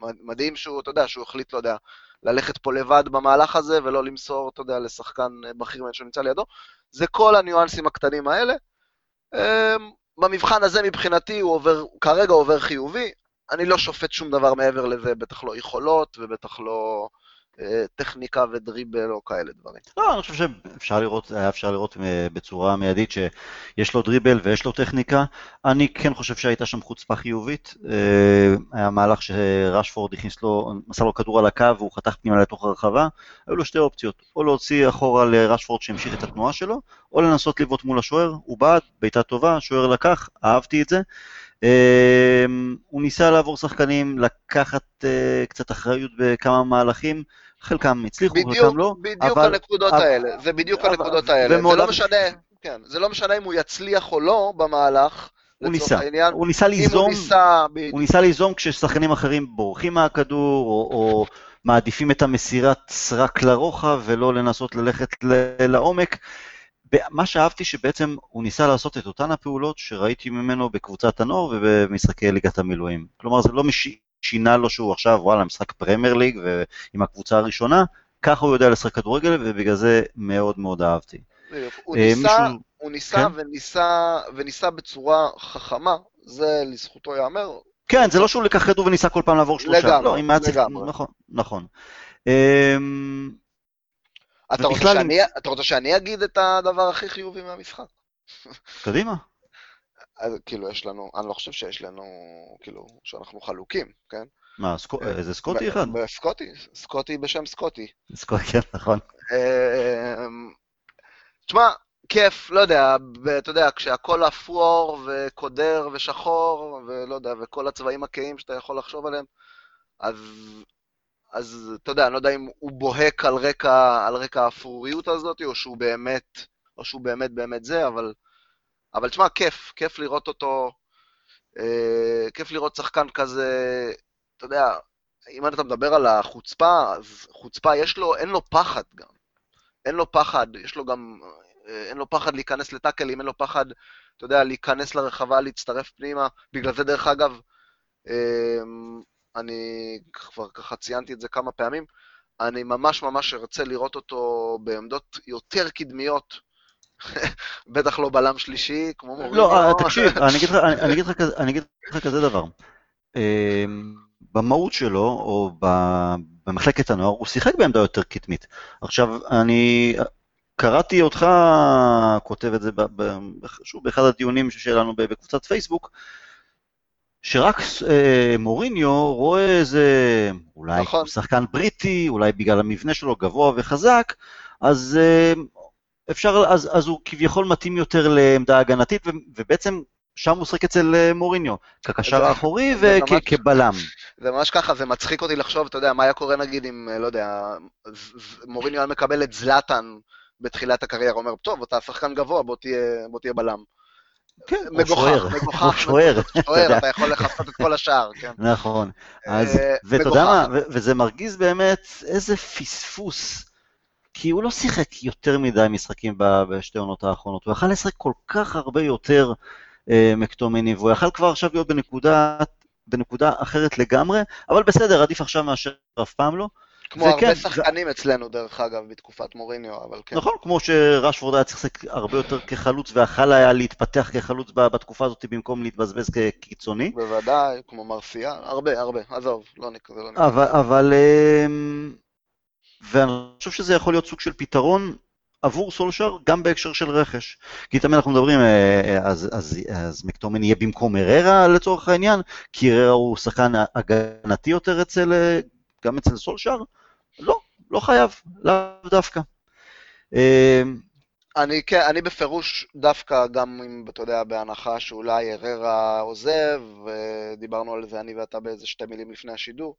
מדהים שהוא, אתה יודע, שהוא החליט, לא יודע, ללכת פה לבד במהלך הזה ולא למסור, אתה יודע, לשחקן בכיר מן שנמצא לידו. זה כל הניואנסים הקטנים האלה. במבחן הזה מבחינתי הוא עובר, כרגע עובר חיובי. אני לא שופט שום דבר מעבר לזה, בטח לא יכולות ובטח לא אה, טכניקה ודריבל או כאלה דברים. לא, אני חושב שאפשר לראות, אפשר לראות אה, בצורה מיידית שיש לו דריבל ויש לו טכניקה. אני כן חושב שהייתה שם חוצפה חיובית. אה, היה מהלך שרשפורד הכניס לו, מסר לו כדור על הקו והוא חתך פנימה לתוך הרחבה. היו לו שתי אופציות, או להוציא אחורה לרשפורד שהמשיך את התנועה שלו, או לנסות לבעוט מול השוער. הוא בעט, בעיטה טובה, השוער לקח, אהבתי את זה. Uh, הוא ניסה לעבור שחקנים, לקחת קצת אחריות בכמה מהלכים, חלקם הצליחו, בדיוק, חלקם לא. בדיוק אבל, הנקודות אבל, האלה, זה בדיוק אבל, הנקודות האלה. זה לא. משנה, כן, זה לא משנה אם הוא יצליח או לא במהלך, הוא ניסה, העניין. הוא ניסה ליזום, הוא ניסה, הוא ניסה ליזום כששחקנים אחרים בורחים מהכדור, או, או מעדיפים את המסירת סרק לרוחב ולא לנסות ללכת לעומק. מה שאהבתי שבעצם הוא ניסה לעשות את אותן הפעולות שראיתי ממנו בקבוצת הנוער ובמשחקי ליגת המילואים. כלומר זה לא מש... שינה לו שהוא עכשיו וואלה משחק פרמייר ליג ועם הקבוצה הראשונה, ככה הוא יודע לשחק כדורגל ובגלל זה מאוד מאוד אהבתי. הוא ניסה, מישהו... הוא ניסה כן? וניסה, וניסה בצורה חכמה, זה לזכותו ייאמר. כן, זה לא שהוא לקח כדור וניסה כל פעם לעבור שלושה. לגמרי, לא. לגמרי. נכון, נכון. אתה רוצה, שאני, אתה רוצה שאני אגיד את הדבר הכי חיובי מהמשחק? קדימה. אז כאילו, יש לנו, אני לא חושב שיש לנו, כאילו, שאנחנו חלוקים, כן? מה, סקו... איזה סקוטי אחד? סקוטי, סקוטי בשם סקוטי. סקוטי, כן, נכון. אמ, תשמע, כיף, לא יודע, אתה יודע, כשהכול אפור וקודר ושחור, ולא יודע, וכל הצבעים הכהים שאתה יכול לחשוב עליהם, אז, אז אתה יודע, אני לא יודע אם הוא בוהק על רקע, על רקע האפרוריות הזאת, או שהוא באמת, או שהוא באמת באמת זה, אבל, אבל תשמע, כיף, כיף לראות אותו, אה, כיף לראות שחקן כזה, אתה יודע, אם אתה מדבר על החוצפה, אז חוצפה יש לו, אין לו פחד גם. אין לו פחד, יש לו גם, אה, אין לו פחד להיכנס לטאקלים, אין לו פחד, אתה יודע, להיכנס לרחבה, להצטרף פנימה. בגלל זה, דרך אגב, אמ, אני כבר ככה ציינתי את זה כמה פעמים, אני ממש ממש ארצה לראות אותו בעמדות יותר קדמיות. בטח לא בלם שלישי, כמו מורים. לא, אה, תקשיב, אני אגיד לך כזה דבר. אמ, במהות שלו, או במחלקת הנוער, הוא שיחק בעמדה יותר קדמית. עכשיו, אני קראתי אותך כותב את זה, שוב, באחד הדיונים שלנו בקבוצת פייסבוק, שרק אה, מוריניו רואה איזה, אולי נכון. שחקן בריטי, אולי בגלל המבנה שלו גבוה וחזק, אז אה, אפשר, אז, אז הוא כביכול מתאים יותר לעמדה הגנתית, ובעצם שם הוא שחק אצל אה, מוריניו, כקשר האחורי וכבלם. זה ממש ככה, זה מצחיק אותי לחשוב, אתה יודע, מה היה קורה נגיד אם, אה, לא יודע, מוריניו היה מקבל את זלאטן בתחילת הקריירה, אומר, טוב, אתה שחקן גבוה, בוא תהיה, בוא תהיה בלם. כן, מגוחך, מגוחך, שוער, שוער, אתה יכול לחפות את כל השער, כן. נכון, אז, ואתה יודע מה, וזה מרגיז באמת איזה פספוס, כי הוא לא שיחק יותר מדי משחקים בשתי עונות האחרונות, הוא יכל לשחק כל כך הרבה יותר אה, מקטומני, והוא יכל כבר עכשיו להיות בנקודה, בנקודה אחרת לגמרי, אבל בסדר, עדיף עכשיו מאשר אף פעם לא. כמו הרבה כן, שחקנים ו... אצלנו, דרך אגב, בתקופת מוריניו, אבל כן. נכון, כמו שרשפורד היה צריך לשחק הרבה יותר כחלוץ, ויכל היה להתפתח כחלוץ בתקופה הזאת במקום להתבזבז כקיצוני. בוודאי, כמו מרסיאל, הרבה, הרבה, עזוב, לא נקרא. לא אבל, אבל, אמ, ואני חושב שזה יכול להיות סוג של פתרון עבור סולשר גם בהקשר של רכש. כי תמיד אנחנו מדברים, אה, אה, אז, אז, אז מקטומן יהיה במקום אררה לצורך העניין, כי אררה הוא שחקן הגנתי יותר אצל, אה, גם אצל סולשר? לא, לא חייב, לאו דווקא. אני, כן, אני בפירוש דווקא, גם אם, אתה יודע, בהנחה שאולי אררה עוזב, ודיברנו על זה אני ואתה באיזה שתי מילים לפני השידור,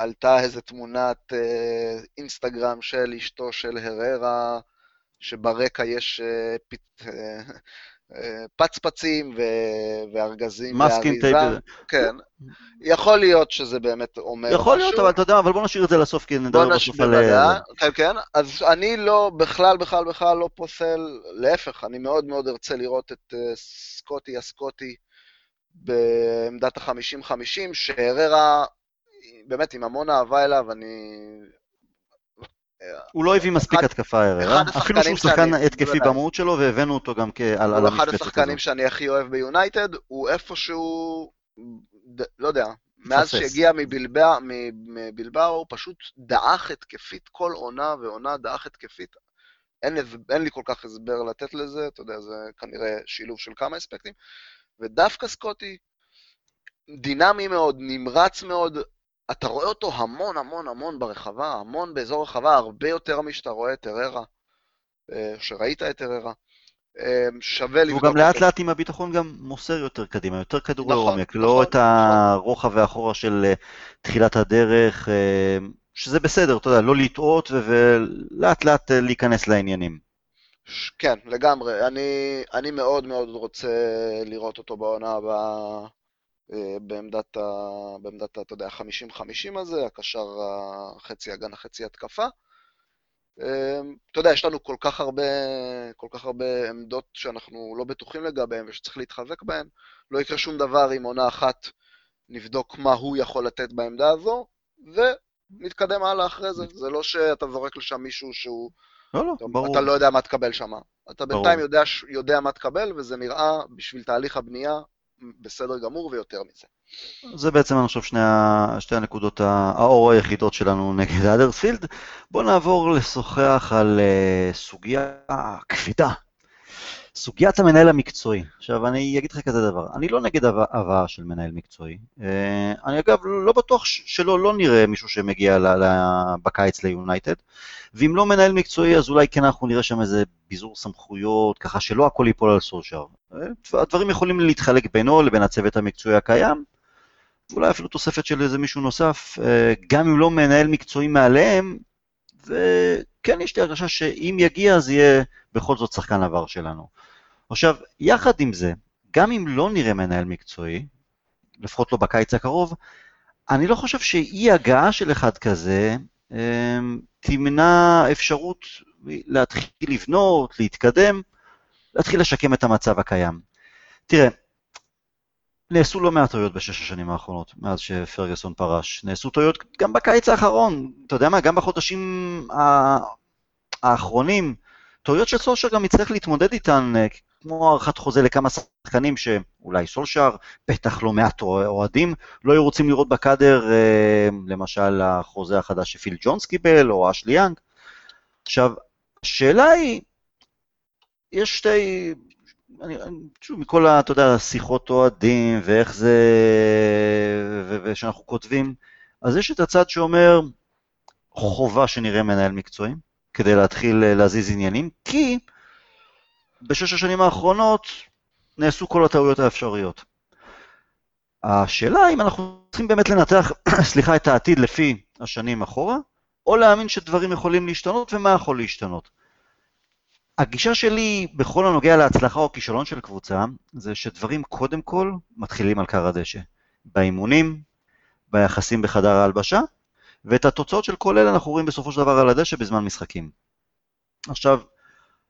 עלתה איזה תמונת אה, אינסטגרם של אשתו של הררה, שברקע יש אה, פת, אה, פצפצים ו... וארגזים ואריזה. כן. יכול להיות שזה באמת אומר יכול משהו. יכול להיות, אבל אתה יודע, אבל בוא נשאיר את זה לסוף, כי נדבר בסוף על... כן, כן. אז אני לא, בכלל, בכלל, בכלל לא פוסל, להפך, אני מאוד מאוד ארצה לראות את סקוטי הסקוטי בעמדת ה-50-50, שהררה באמת עם המון אהבה אליו, אני... הוא לא הביא מספיק התקפה הערב? אפילו שהוא שחקן התקפי במהות שלו, והבאנו אותו גם על המשבצת. הוא אחד השחקנים שאני הכי אוהב ביונייטד, הוא איפשהו, לא יודע, מאז שהגיע מבלבאו, הוא פשוט דעך התקפית כל עונה ועונה דעך התקפית. אין, אין לי כל כך הסבר לתת לזה, אתה יודע, זה כנראה שילוב של כמה אספקטים. ודווקא סקוטי, דינמי מאוד, נמרץ מאוד, אתה רואה אותו המון המון המון ברחבה, המון באזור רחבה, הרבה יותר משאתה רואה את אררה, אה, שראית את אררה. אה, שווה לבדוק. הוא גם לאט לאט עם הביטחון גם מוסר יותר קדימה, יותר כדורי נכון, עומק, לא נכון, לא את הרוחב נכון. ואחורה של אה, תחילת הדרך, שזה בסדר, אתה יודע, לא לטעות ולאט לאט להיכנס לעניינים. כן, לגמרי. אני, אני מאוד מאוד רוצה לראות אותו בעונה הבאה אה, בעמדת, ה, בעמדת ה, אתה יודע, 50-50 הזה, הקשר החצי הגנה, חצי התקפה. אה, אתה יודע, יש לנו כל כך הרבה, כל כך הרבה עמדות שאנחנו לא בטוחים לגביהן ושצריך להתחזק בהן. לא יקרה שום דבר אם עונה אחת נבדוק מה הוא יכול לתת בעמדה הזו, ונתקדם הלאה אחרי זה. זה לא שאתה זורק לשם מישהו שהוא... לא, לא, ברור. אתה לא יודע מה תקבל שם. אתה בינתיים יודע, יודע מה תקבל, וזה נראה בשביל תהליך הבנייה בסדר גמור ויותר מזה. זה בעצם, אני חושב, שני, שתי הנקודות האור היחידות שלנו נגד האדרספילד. בואו נעבור לשוחח על uh, סוגיה כבדה. סוגיית המנהל המקצועי, עכשיו אני אגיד לך כזה דבר, אני לא נגד הבאה של מנהל מקצועי, אה, אני אגב לא בטוח שלא לא נראה מישהו שמגיע בקיץ ליונייטד, ואם לא מנהל מקצועי אז אולי כן אנחנו נראה שם איזה ביזור סמכויות, ככה שלא הכל ייפול על סולשר. אה, הדברים יכולים להתחלק בינו לבין הצוות המקצועי הקיים, ואולי אפילו תוספת של איזה מישהו נוסף, אה, גם אם לא מנהל מקצועי מעליהם, וכן יש לי הרגשה שאם יגיע אז יהיה בכל זאת שחקן עבר שלנו. עכשיו, יחד עם זה, גם אם לא נראה מנהל מקצועי, לפחות לא בקיץ הקרוב, אני לא חושב שאי הגעה של אחד כזה אמ, תמנע אפשרות להתחיל לבנות, להתקדם, להתחיל לשקם את המצב הקיים. תראה, נעשו לא מעט טעויות בשש השנים האחרונות, מאז שפרגוסון פרש. נעשו טעויות גם בקיץ האחרון, אתה יודע מה, גם בחודשים האחרונים, טעויות שסולשר גם יצטרך להתמודד איתן, אה, כמו הארכת חוזה לכמה שחקנים שאולי סולשר, בטח לא מעט אוהדים, לא היו רוצים לראות בקאדר, אה, למשל החוזה החדש שפיל ג'ונס קיבל, או אשלי יאנג. עכשיו, השאלה היא, יש שתי, אני, שוב, מכל, ה, אתה יודע, שיחות אוהדים, ואיך זה, ושאנחנו כותבים, אז יש את הצד שאומר, חובה שנראה מנהל מקצועי, כדי להתחיל אה, להזיז עניינים, כי בשש השנים האחרונות נעשו כל הטעויות האפשריות. השאלה אם אנחנו צריכים באמת לנתח, סליחה, את העתיד לפי השנים אחורה, או להאמין שדברים יכולים להשתנות ומה יכול להשתנות. הגישה שלי בכל הנוגע להצלחה או כישלון של קבוצה, זה שדברים קודם כל מתחילים על קר הדשא. באימונים, ביחסים בחדר ההלבשה, ואת התוצאות של כל אלה אנחנו רואים בסופו של דבר על הדשא בזמן משחקים. עכשיו,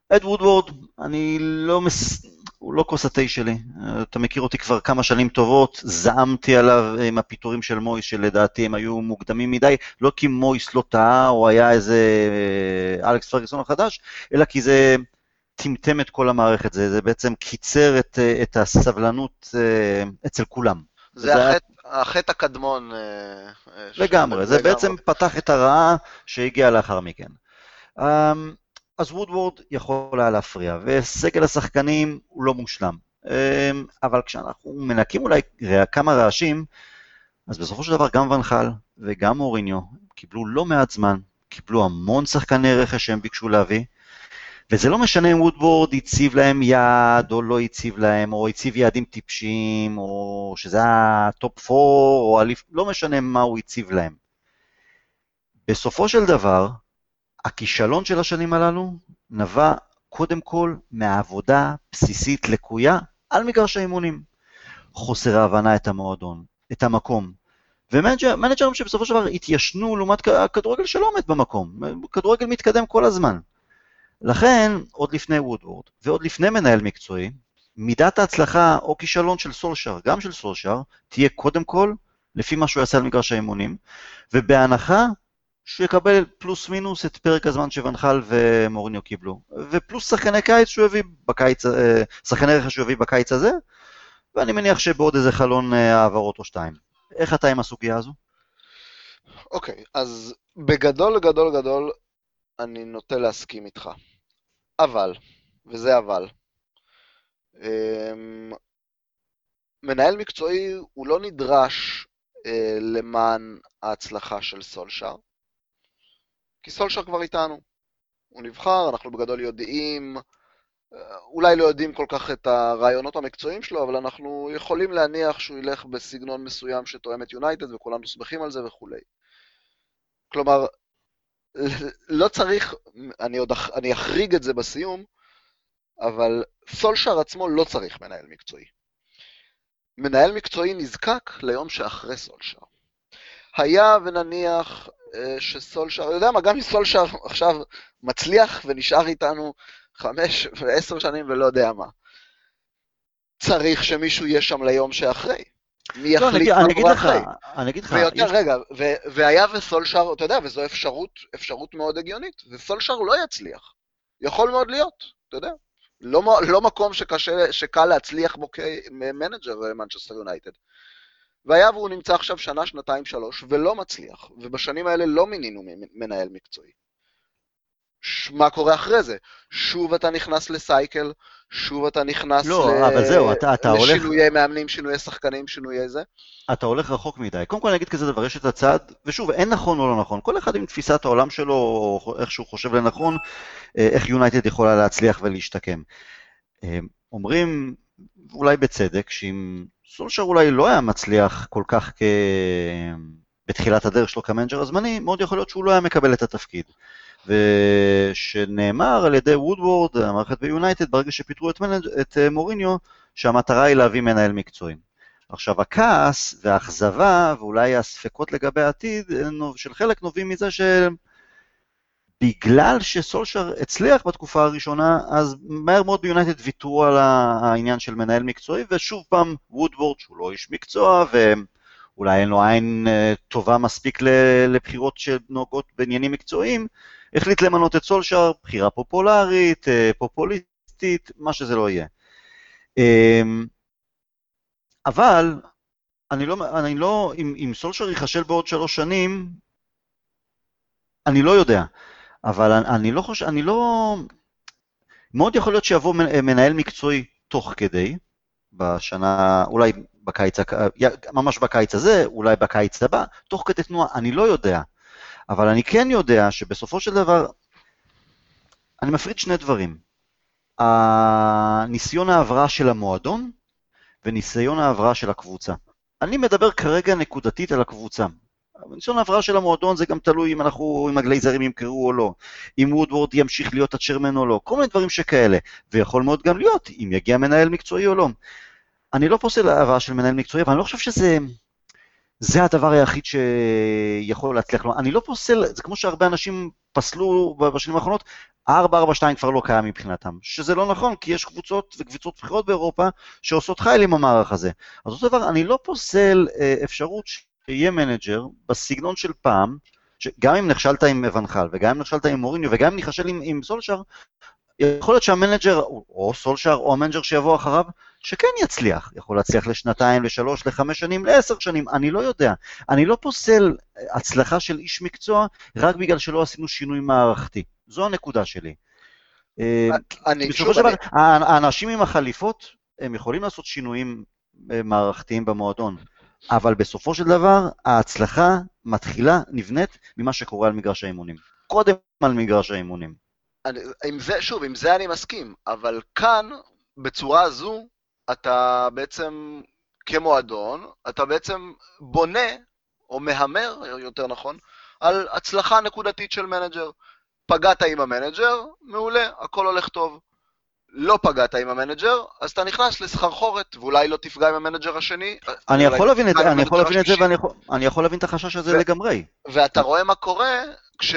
אד וודוורד, אני לא מס... הוא לא כוס התה שלי. אתה מכיר אותי כבר כמה שנים טובות, זעמתי עליו עם הפיטורים של מויס, שלדעתי הם היו מוקדמים מדי, לא כי מויס לא טעה או היה איזה אה, אלכס פרגסון החדש, אלא כי זה טמטם את כל המערכת, זה, זה בעצם קיצר את, אה, את הסבלנות אה, אצל כולם. זה, זה החטא, החטא הקדמון. לגמרי, זה לגמרי. בעצם פתח את הרעה שהגיעה לאחר מכן. אז וודוורד יכול היה להפריע, וסגל השחקנים הוא לא מושלם. אמ, אבל כשאנחנו מנקים אולי כמה רעשים, אז בסופו של דבר גם ונחל וגם מוריניו קיבלו לא מעט זמן, קיבלו המון שחקני רכש שהם ביקשו להביא, וזה לא משנה אם וודוורד הציב להם יעד או לא הציב להם, או הציב יעדים טיפשיים, או שזה הטופ 4, או אליף, לא משנה מה הוא הציב להם. בסופו של דבר, הכישלון של השנים הללו נבע קודם כל מעבודה בסיסית לקויה על מגרש האימונים. חוסר ההבנה את המועדון, את המקום. ומנג'רים שבסופו של דבר התיישנו לעומת הכדורגל שלא עומד במקום. כדורגל מתקדם כל הזמן. לכן, עוד לפני וודוורד ועוד לפני מנהל מקצועי, מידת ההצלחה או כישלון של סולשר, גם של סולשר, תהיה קודם כל לפי מה שהוא יעשה על מגרש האימונים, ובהנחה שהוא יקבל פלוס מינוס את פרק הזמן שוונחל ומוריניו קיבלו, ופלוס שחקני קיץ שהוא הביא בקיץ, אה, שחקני רכש שהוא הביא בקיץ הזה, ואני מניח שבעוד איזה חלון אה, העברות או שתיים. איך אתה עם הסוגיה הזו? אוקיי, okay, אז בגדול, גדול, גדול, אני נוטה להסכים איתך. אבל, וזה אבל, אמ, מנהל מקצועי הוא לא נדרש אה, למען ההצלחה של סולשאר. כי סולשר כבר איתנו. הוא נבחר, אנחנו בגדול יודעים, אה, אולי לא יודעים כל כך את הרעיונות המקצועיים שלו, אבל אנחנו יכולים להניח שהוא ילך בסגנון מסוים שתואם את יונייטד וכולנו שמחים על זה וכולי. כלומר, לא צריך, אני עוד אני אחריג את זה בסיום, אבל סולשר עצמו לא צריך מנהל מקצועי. מנהל מקצועי נזקק ליום שאחרי סולשר. היה ונניח אה, שסולשר, אני יודע מה, גם אם סולשר עכשיו מצליח ונשאר איתנו חמש ועשר שנים ולא יודע מה. צריך שמישהו יהיה שם ליום שאחרי. מי לא, יחליט מה קורה אחרי. אני אגיד לך, ויותר, יש... רגע, ו- והיה וסולשר, אתה יודע, וזו אפשרות, אפשרות מאוד הגיונית, וסולשר לא יצליח. יכול מאוד להיות, אתה יודע. לא, לא מקום שקשה, שקל להצליח בו כמנג'ר מנצ'סטר יונייטד. והיה והוא נמצא עכשיו שנה, שנתיים, שלוש, ולא מצליח, ובשנים האלה לא מינינו מנהל מקצועי. מה קורה אחרי זה? שוב אתה נכנס לסייקל, שוב אתה נכנס לא, ל... אבל זהו, אתה- אתה הולך- לשינויי מאמנים, שינויי שחקנים, שינויי זה. אתה הולך רחוק מדי. קודם כל אני אגיד כזה דבר, יש את הצד, ושוב, אין נכון או לא נכון, כל אחד עם תפיסת העולם שלו, או איך שהוא חושב לנכון, אה, איך יונייטד יכולה להצליח ולהשתקם. אה, אומרים, אולי בצדק, שאם סולשר אולי לא היה מצליח כל כך כ... בתחילת הדרך שלו כמנג'ר הזמני, מאוד יכול להיות שהוא לא היה מקבל את התפקיד. ושנאמר על ידי וודוורד, המערכת ביונייטד, ברגע שפיטרו את, מנג'... את אה, מוריניו, שהמטרה היא להביא מנהל מקצועי. עכשיו הכעס והאכזבה ואולי הספקות לגבי העתיד נו- של חלק נובעים מזה שבגלל שסולשר הצליח בתקופה הראשונה, אז מהר מאוד ביונייטד ויתרו על העניין של מנהל מקצועי, ושוב פעם וודוורד שהוא לא איש מקצוע ואולי אין לו עין אה, טובה מספיק לבחירות שנוגעות בעניינים מקצועיים, החליט למנות את סולשר, בחירה פופולרית, אה, פופוליסטית, מה שזה לא יהיה. אמ, אבל אני לא, אני לא, אם, אם סולשר ייכשל בעוד שלוש שנים, אני לא יודע, אבל אני, אני לא חושב, אני לא, מאוד יכול להיות שיבוא מנ- מנהל מקצועי תוך כדי, בשנה, אולי בקיץ, ממש בקיץ הזה, אולי בקיץ הבא, תוך כדי תנועה, אני לא יודע, אבל אני כן יודע שבסופו של דבר, אני מפריד שני דברים. הניסיון ההבראה של המועדון וניסיון ההבראה של הקבוצה. אני מדבר כרגע נקודתית על הקבוצה. ניסיון ההבראה של המועדון זה גם תלוי אם אנחנו, אם הגלייזרים ימכרו או לא, אם וודוורד ימשיך להיות הצ'רמן או לא, כל מיני דברים שכאלה, ויכול מאוד גם להיות אם יגיע מנהל מקצועי או לא. אני לא פוסל הבאה של מנהל מקצועי, אבל אני לא חושב שזה זה הדבר היחיד שיכול להצליח לו. אני לא פוסל, זה כמו שהרבה אנשים פסלו בשנים האחרונות, 4-4-2 כבר לא קיים מבחינתם, שזה לא נכון, כי יש קבוצות וקבוצות בכירות באירופה שעושות חייל עם המערך הזה. אז אותו דבר, אני לא פוסל אה, אפשרות שיהיה מנג'ר בסגנון של פעם, שגם אם נכשלת עם ואן חאל, וגם אם נכשלת עם מוריניו, וגם אם ניכשל עם, עם סולשר, יכול להיות שהמנג'ר, או סולשר, או המנג'ר שיבוא אחריו, שכן יצליח. יכול להצליח לשנתיים, לשלוש, לחמש שנים, לעשר שנים, אני לא יודע. אני לא פוסל הצלחה של איש מקצוע רק בגלל שלא עשינו שינוי מערכתי. זו הנקודה שלי. אה, אני, בסופו של דבר, האנשים עם החליפות, הם יכולים לעשות שינויים אה, מערכתיים במועדון, אבל בסופו של דבר, ההצלחה מתחילה, נבנית, ממה שקורה על מגרש האימונים. קודם על מגרש האימונים. אני, עם זה, שוב, עם זה אני מסכים, אבל כאן, בצורה הזו, אתה בעצם, כמועדון, אתה בעצם בונה, או מהמר, יותר נכון, על הצלחה נקודתית של מנג'ר. פגעת עם המנג'ר, מעולה, הכל הולך טוב. לא פגעת עם המנג'ר, אז אתה נכנס לסחרחורת, ואולי לא תפגע עם המנג'ר השני. אני יכול להבין את עם אני יכול להבין את זה. ואני יכול- להבין את החשש הזה לגמרי. ואתה רואה מה קורה כש...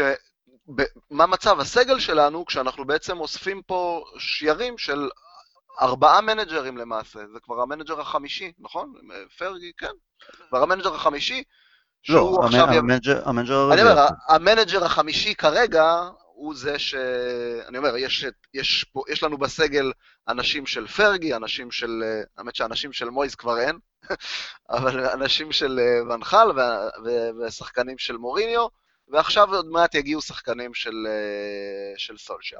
מה מצב הסגל שלנו כשאנחנו בעצם אוספים פה שיירים של ארבעה מנג'רים למעשה, זה כבר המנג'ר החמישי, נכון? פרגי, כן. כבר המנג'ר החמישי, לא, עכשיו... המנג'ר אני. אומר, המנג'ר החמישי כרגע הוא זה ש... אני אומר, יש, יש, פה, יש לנו בסגל אנשים של פרגי, אנשים של... האמת שאנשים של מויז כבר אין, אבל אנשים של אה, ואן חאל וה- ו- ושחקנים של מוריניו, ועכשיו עוד מעט יגיעו שחקנים של, אה, של סולשר.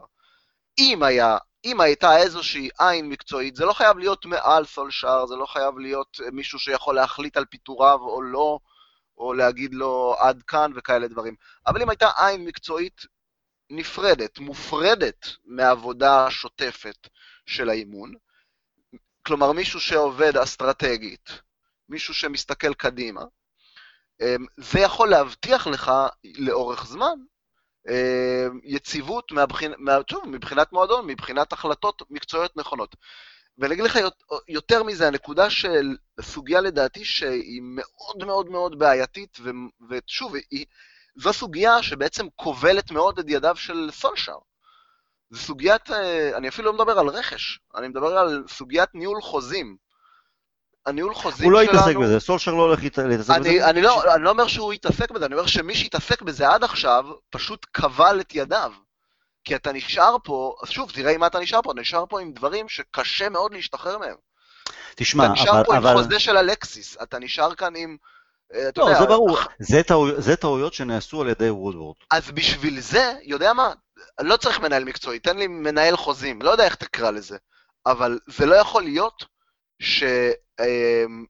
אם היה, אם הייתה איזושהי עין מקצועית, זה לא חייב להיות מעל סולשר, זה לא חייב להיות אה, מישהו שיכול להחליט על פיטוריו או לא, או להגיד לו עד כאן וכאלה דברים. אבל אם הייתה עין מקצועית נפרדת, מופרדת מהעבודה השוטפת של האימון, כלומר מישהו שעובד אסטרטגית, מישהו שמסתכל קדימה, אמ, זה יכול להבטיח לך לאורך זמן אמ, יציבות מהבחינ... מה... שוב, מבחינת מועדון, מבחינת החלטות מקצועיות נכונות. ואני אגיד לך יות- יותר מזה, הנקודה של סוגיה לדעתי שהיא מאוד מאוד מאוד בעייתית, ו... ושוב, היא... זו סוגיה שבעצם כובלת מאוד את ידיו של סולשר. זו סוגיית, אה, אני אפילו לא מדבר על רכש, אני מדבר על סוגיית ניהול חוזים. הניהול חוזים הוא לא שלנו... יתעסק בזה, סולשר לא הולך להת- להתעסק בזה. אני, אני, לא, אני לא אומר שהוא יתעסק בזה, אני אומר שמי שהתעסק בזה עד עכשיו, פשוט כבל את ידיו. כי אתה נשאר פה, אז שוב, תראה עם מה אתה נשאר פה, אתה נשאר פה עם דברים שקשה מאוד להשתחרר מהם. תשמע, אתה נשאר אבל... פה עם אבל... חוזה של אלקסיס, אתה נשאר כאן עם... אה, אתה לא, יודע, זה ברור, זה טעו- זה טעויות שנעשו על ידי וודוורד. אז בשביל זה, יודע מה, לא צריך מנהל מקצועי, תן לי מנהל חוזים, לא יודע איך תקרא לזה, אבל זה לא יכול להיות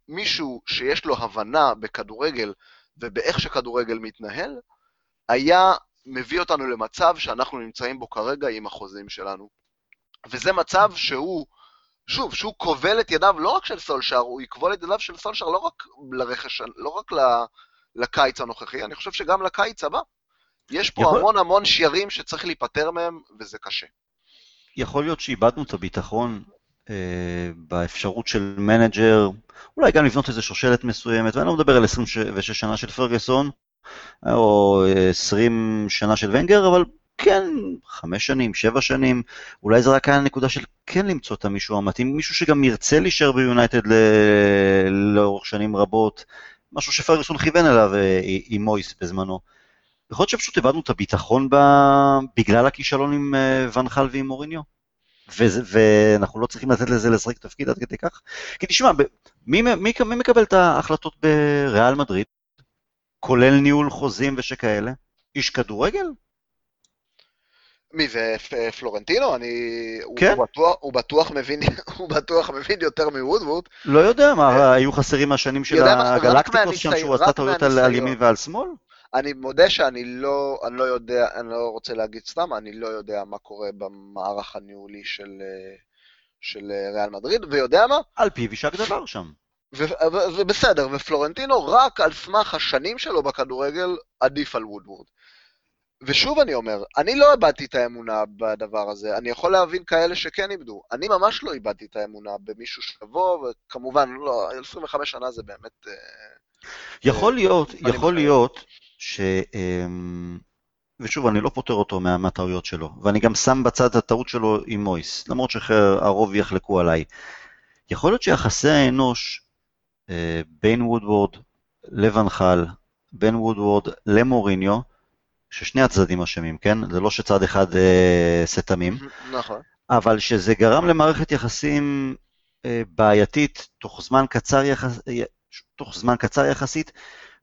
שמישהו שיש לו הבנה בכדורגל ובאיך שכדורגל מתנהל, היה מביא אותנו למצב שאנחנו נמצאים בו כרגע עם החוזים שלנו. וזה מצב שהוא, שוב, שהוא כובל את ידיו לא רק של סולשר, הוא יכבול את ידיו של סולשר לא רק לרכש, לא רק לקיץ הנוכחי, אני חושב שגם לקיץ הבא. יש פה יכול... המון המון שיירים שצריך להיפטר מהם, וזה קשה. יכול להיות שאיבדנו את הביטחון אה, באפשרות של מנג'ר, אולי גם לבנות איזו שושלת מסוימת, ואני לא מדבר על 26 שנה של פרגוסון, או 20 שנה של ונגר, אבל כן, חמש שנים, שבע שנים, אולי זה רק היה נקודה של כן למצוא את המישהו המתאים, מישהו שגם ירצה להישאר ביונייטד. לאורך שנים רבות, משהו שפרגוסון כיוון אליו אה, עם מויס בזמנו. יכול להיות שפשוט איבדנו את הביטחון ב... בגלל הכישלון עם אה, ונחל ועם מוריניו? וזה, ואנחנו לא צריכים לתת לזה לשחק תפקיד עד כדי כך? כי תשמע, מי, מי, מי מקבל את ההחלטות בריאל מדריד? כולל ניהול חוזים ושכאלה? איש כדורגל? מי זה פלורנטינו? אני... כן. הוא, בטוח, הוא, בטוח מבין, הוא בטוח מבין יותר מוודוורד. לא יודע, מה, אה, היו חסרים מהשנים של הגלקטיקוס שם שהוא עשה טעויות על ימין ועל שמאל? אני מודה שאני לא, אני לא יודע, אני לא רוצה להגיד סתם, אני לא יודע מה קורה במערך הניהולי של, של ריאל מדריד, ויודע מה? על פיו יישק דבר שם. ובסדר, ופלורנטינו רק על סמך השנים שלו בכדורגל עדיף על וודוורד. ושוב אני אומר, אני לא איבדתי את האמונה בדבר הזה, אני יכול להבין כאלה שכן איבדו. אני ממש לא איבדתי את האמונה במישהו שיבוא, וכמובן, לא, 25 שנה זה באמת... אה, יכול להיות, יכול להיות ש... אמ, ושוב, אני לא פוטר אותו מהטעויות שלו, ואני גם שם בצד את הטעות שלו עם מויס, למרות שהרוב יחלקו עליי. יכול להיות שיחסי האנוש אה, בין וודוורד לבנחל, בין וודוורד למוריניו, ששני הצדדים אשמים, כן? זה לא שצד אחד אה, עושה תמים. נכון. אבל שזה גרם למערכת יחסים אה, בעייתית תוך זמן קצר, יחס, תוך זמן קצר יחסית,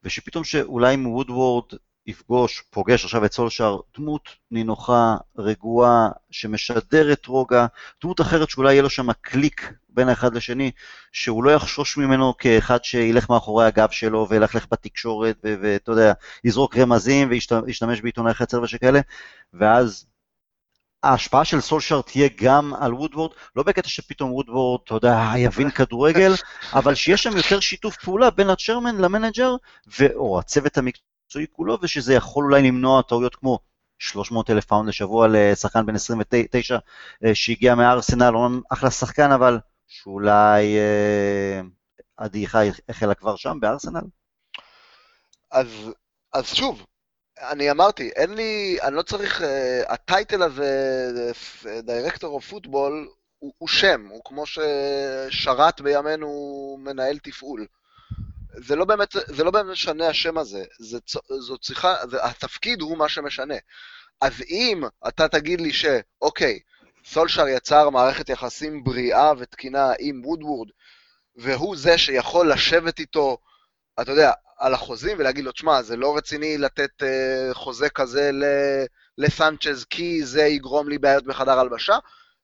ושפתאום שאולי אם וודוורד יפגוש, פוגש עכשיו את סולשאר, דמות נינוחה, רגועה, שמשדרת רוגע, דמות אחרת שאולי יהיה לו שם קליק בין האחד לשני, שהוא לא יחשוש ממנו כאחד שילך מאחורי הגב שלו וילכלך בתקשורת, ואתה יודע, יזרוק רמזים וישתמש בעיתונאי חצר ושכאלה, ואז ההשפעה של סולשאר תהיה גם על וודוורד, לא בקטע שפתאום וודוורד, אתה יודע, יבין כדורגל, אבל שיש שם יותר שיתוף פעולה בין ה chairman למנג'ר, או הצוות המקצועי כולו, ושזה יכול אולי למנוע טעויות כמו 300 אלף פאונד לשבוע לשחקן בן 29 אה, שהגיע מארסנל, אחלה שחקן, אבל שאולי אה, הדעיכה החלה כבר שם בארסנל? אז, אז שוב, אני אמרתי, אין לי, אני לא צריך, אה, ה title הזה, director of football, הוא שם, הוא כמו ששרת בימינו מנהל תפעול. זה לא באמת, זה לא באמת משנה השם הזה, זה, זו צריכה, זה, התפקיד הוא מה שמשנה. אז אם אתה תגיד לי שאוקיי, סולשר יצר מערכת יחסים בריאה ותקינה עם וודוורד, והוא זה שיכול לשבת איתו, אתה יודע, על החוזים ולהגיד לו, תשמע, זה לא רציני לתת uh, חוזה כזה לסנצ'ז, כי זה יגרום לי בעיות בחדר הלבשה,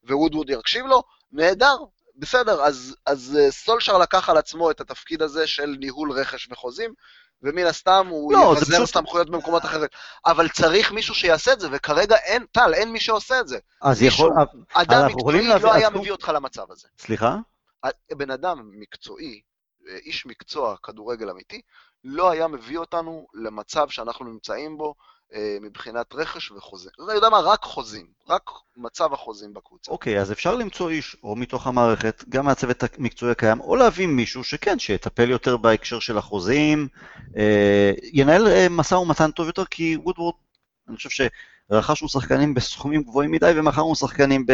ווודווד יקשיב לו, נהדר, בסדר, אז, אז uh, סולשר לקח על עצמו את התפקיד הזה של ניהול רכש וחוזים, ומן הסתם הוא לא, יפזר פשוט... סמכויות במקומות אחרים. אבל צריך מישהו שיעשה את זה, וכרגע אין, טל, אין מי שעושה את זה. אז מישהו, יכול... אדם מקצועי לא היה מביא אותך למצב הזה. סליחה? בן אדם מקצועי, אה, איש מקצוע, כדורגל אמיתי, לא היה מביא אותנו למצב שאנחנו נמצאים בו אה, מבחינת רכש וחוזה. אני יודע מה, רק חוזים, רק מצב החוזים בקבוצה. אוקיי, okay, אז אפשר למצוא איש, או מתוך המערכת, גם מהצוות המקצועי הקיים, או להביא מישהו שכן, שיטפל יותר בהקשר של החוזים, אה, ינהל אה, משא ומתן טוב יותר, כי וודוורד, אני חושב שרכשנו שחקנים בסכומים גבוהים מדי, ומכרנו שחקנים ב,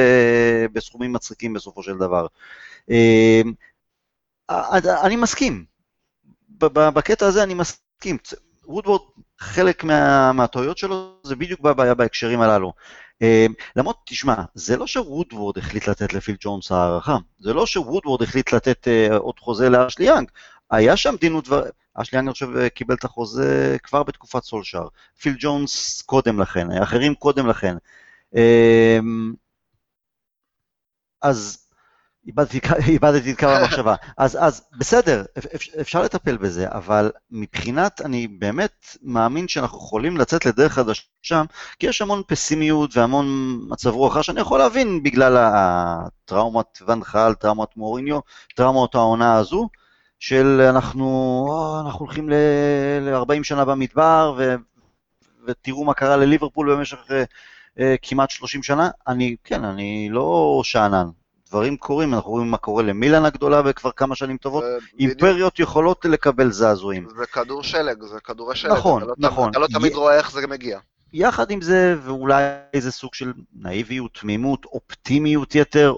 בסכומים מצחיקים בסופו של דבר. אה, אני מסכים, בקטע הזה אני מסכים. וודוורד, חלק מה, מהטעויות שלו זה בדיוק בבעיה בהקשרים הללו. אה, למרות, תשמע, זה לא שוודוורד החליט לתת לפיל ג'ונס הערכה, זה לא שוודוורד החליט לתת uh, עוד חוזה לאשלי יאנג, היה שם דין ודבר... אשלי יאנג, אני חושב, קיבל את החוזה כבר בתקופת סולשאר. פיל ג'ונס קודם לכן, אחרים קודם לכן. אז איבדתי, את קו המחשבה. אז, אז בסדר, אפשר לטפל בזה, אבל מבחינת, אני באמת מאמין שאנחנו יכולים לצאת לדרך חדשה, כי יש המון פסימיות והמון מצב רוח שאני יכול להבין בגלל הטראומת ונחל, טראומת מוריניו, טראומות העונה הזו, של אנחנו, או, אנחנו הולכים ל-40 שנה במדבר, ו, ותראו מה קרה לליברפול במשך uh, uh, כמעט 30 שנה. אני, כן, אני לא שאנן, דברים קורים, אנחנו רואים מה קורה למילן הגדולה בכבר כמה שנים טובות, אימפריות יכולות לקבל זעזועים. זה כדור שלג, זה כדורי שלג. נכון, אתה לא, נכון. אתה לא תמיד רואה איך זה מגיע. יחד עם זה, ואולי איזה סוג של נאיביות, תמימות, אופטימיות יתר,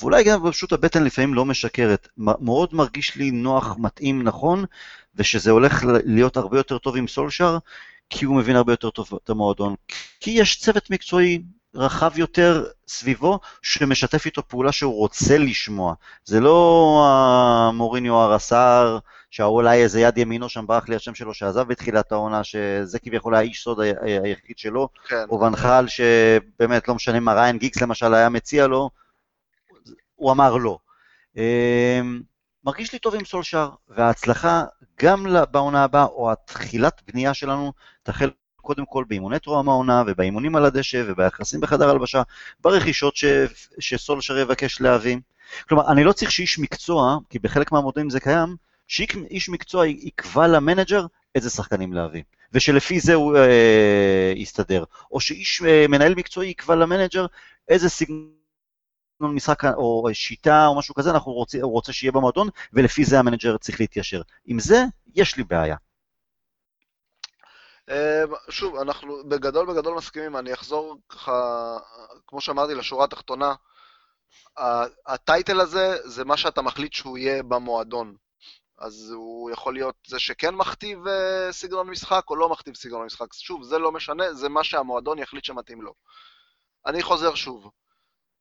ואולי גם פשוט הבטן לפעמים לא משקרת. מאוד מרגיש לי נוח, מתאים, נכון, ושזה הולך להיות הרבה יותר טוב עם סולשר, כי הוא מבין הרבה יותר טוב את המועדון. כי יש צוות מקצועי רחב יותר סביבו, שמשתף איתו פעולה שהוא רוצה לשמוע. זה לא המוריניו הרס"ר, שאולי איזה יד ימינו שם ברח לי השם שלו, שעזב בתחילת העונה, שזה כביכול האיש סוד היחיד שלו, כן. או ונחל, שבאמת לא משנה מה ריין גיקס למשל היה מציע לו, הוא אמר לא. אמ, מרגיש לי טוב עם סולשר, וההצלחה גם בעונה הבאה, או התחילת בנייה שלנו, תחל קודם כל באימוני טרום העונה ובאימונים על הדשא וביחסים בחדר הלבשה, ברכישות ש... שסולשר יבקש להביא. כלומר, אני לא צריך שאיש מקצוע, כי בחלק מהמודלים זה קיים, שאיש מקצוע יקבע למנג'ר איזה שחקנים להביא, ושלפי זה הוא אה, יסתדר. או שאיש אה, מנהל מקצועי יקבע למנג'ר איזה סגנון משחק או שיטה או משהו כזה אנחנו רוצים, הוא רוצה שיהיה במועדון, ולפי זה המנג'ר צריך להתיישר. עם זה יש לי בעיה. אמ, שוב, אנחנו בגדול בגדול מסכימים, אני אחזור ככה, כמו שאמרתי, לשורה התחתונה. הטייטל הזה זה מה שאתה מחליט שהוא יהיה במועדון. אז הוא יכול להיות זה שכן מכתיב אה, סגנון משחק או לא מכתיב סגנון משחק. שוב, זה לא משנה, זה מה שהמועדון יחליט שמתאים לו. אני חוזר שוב.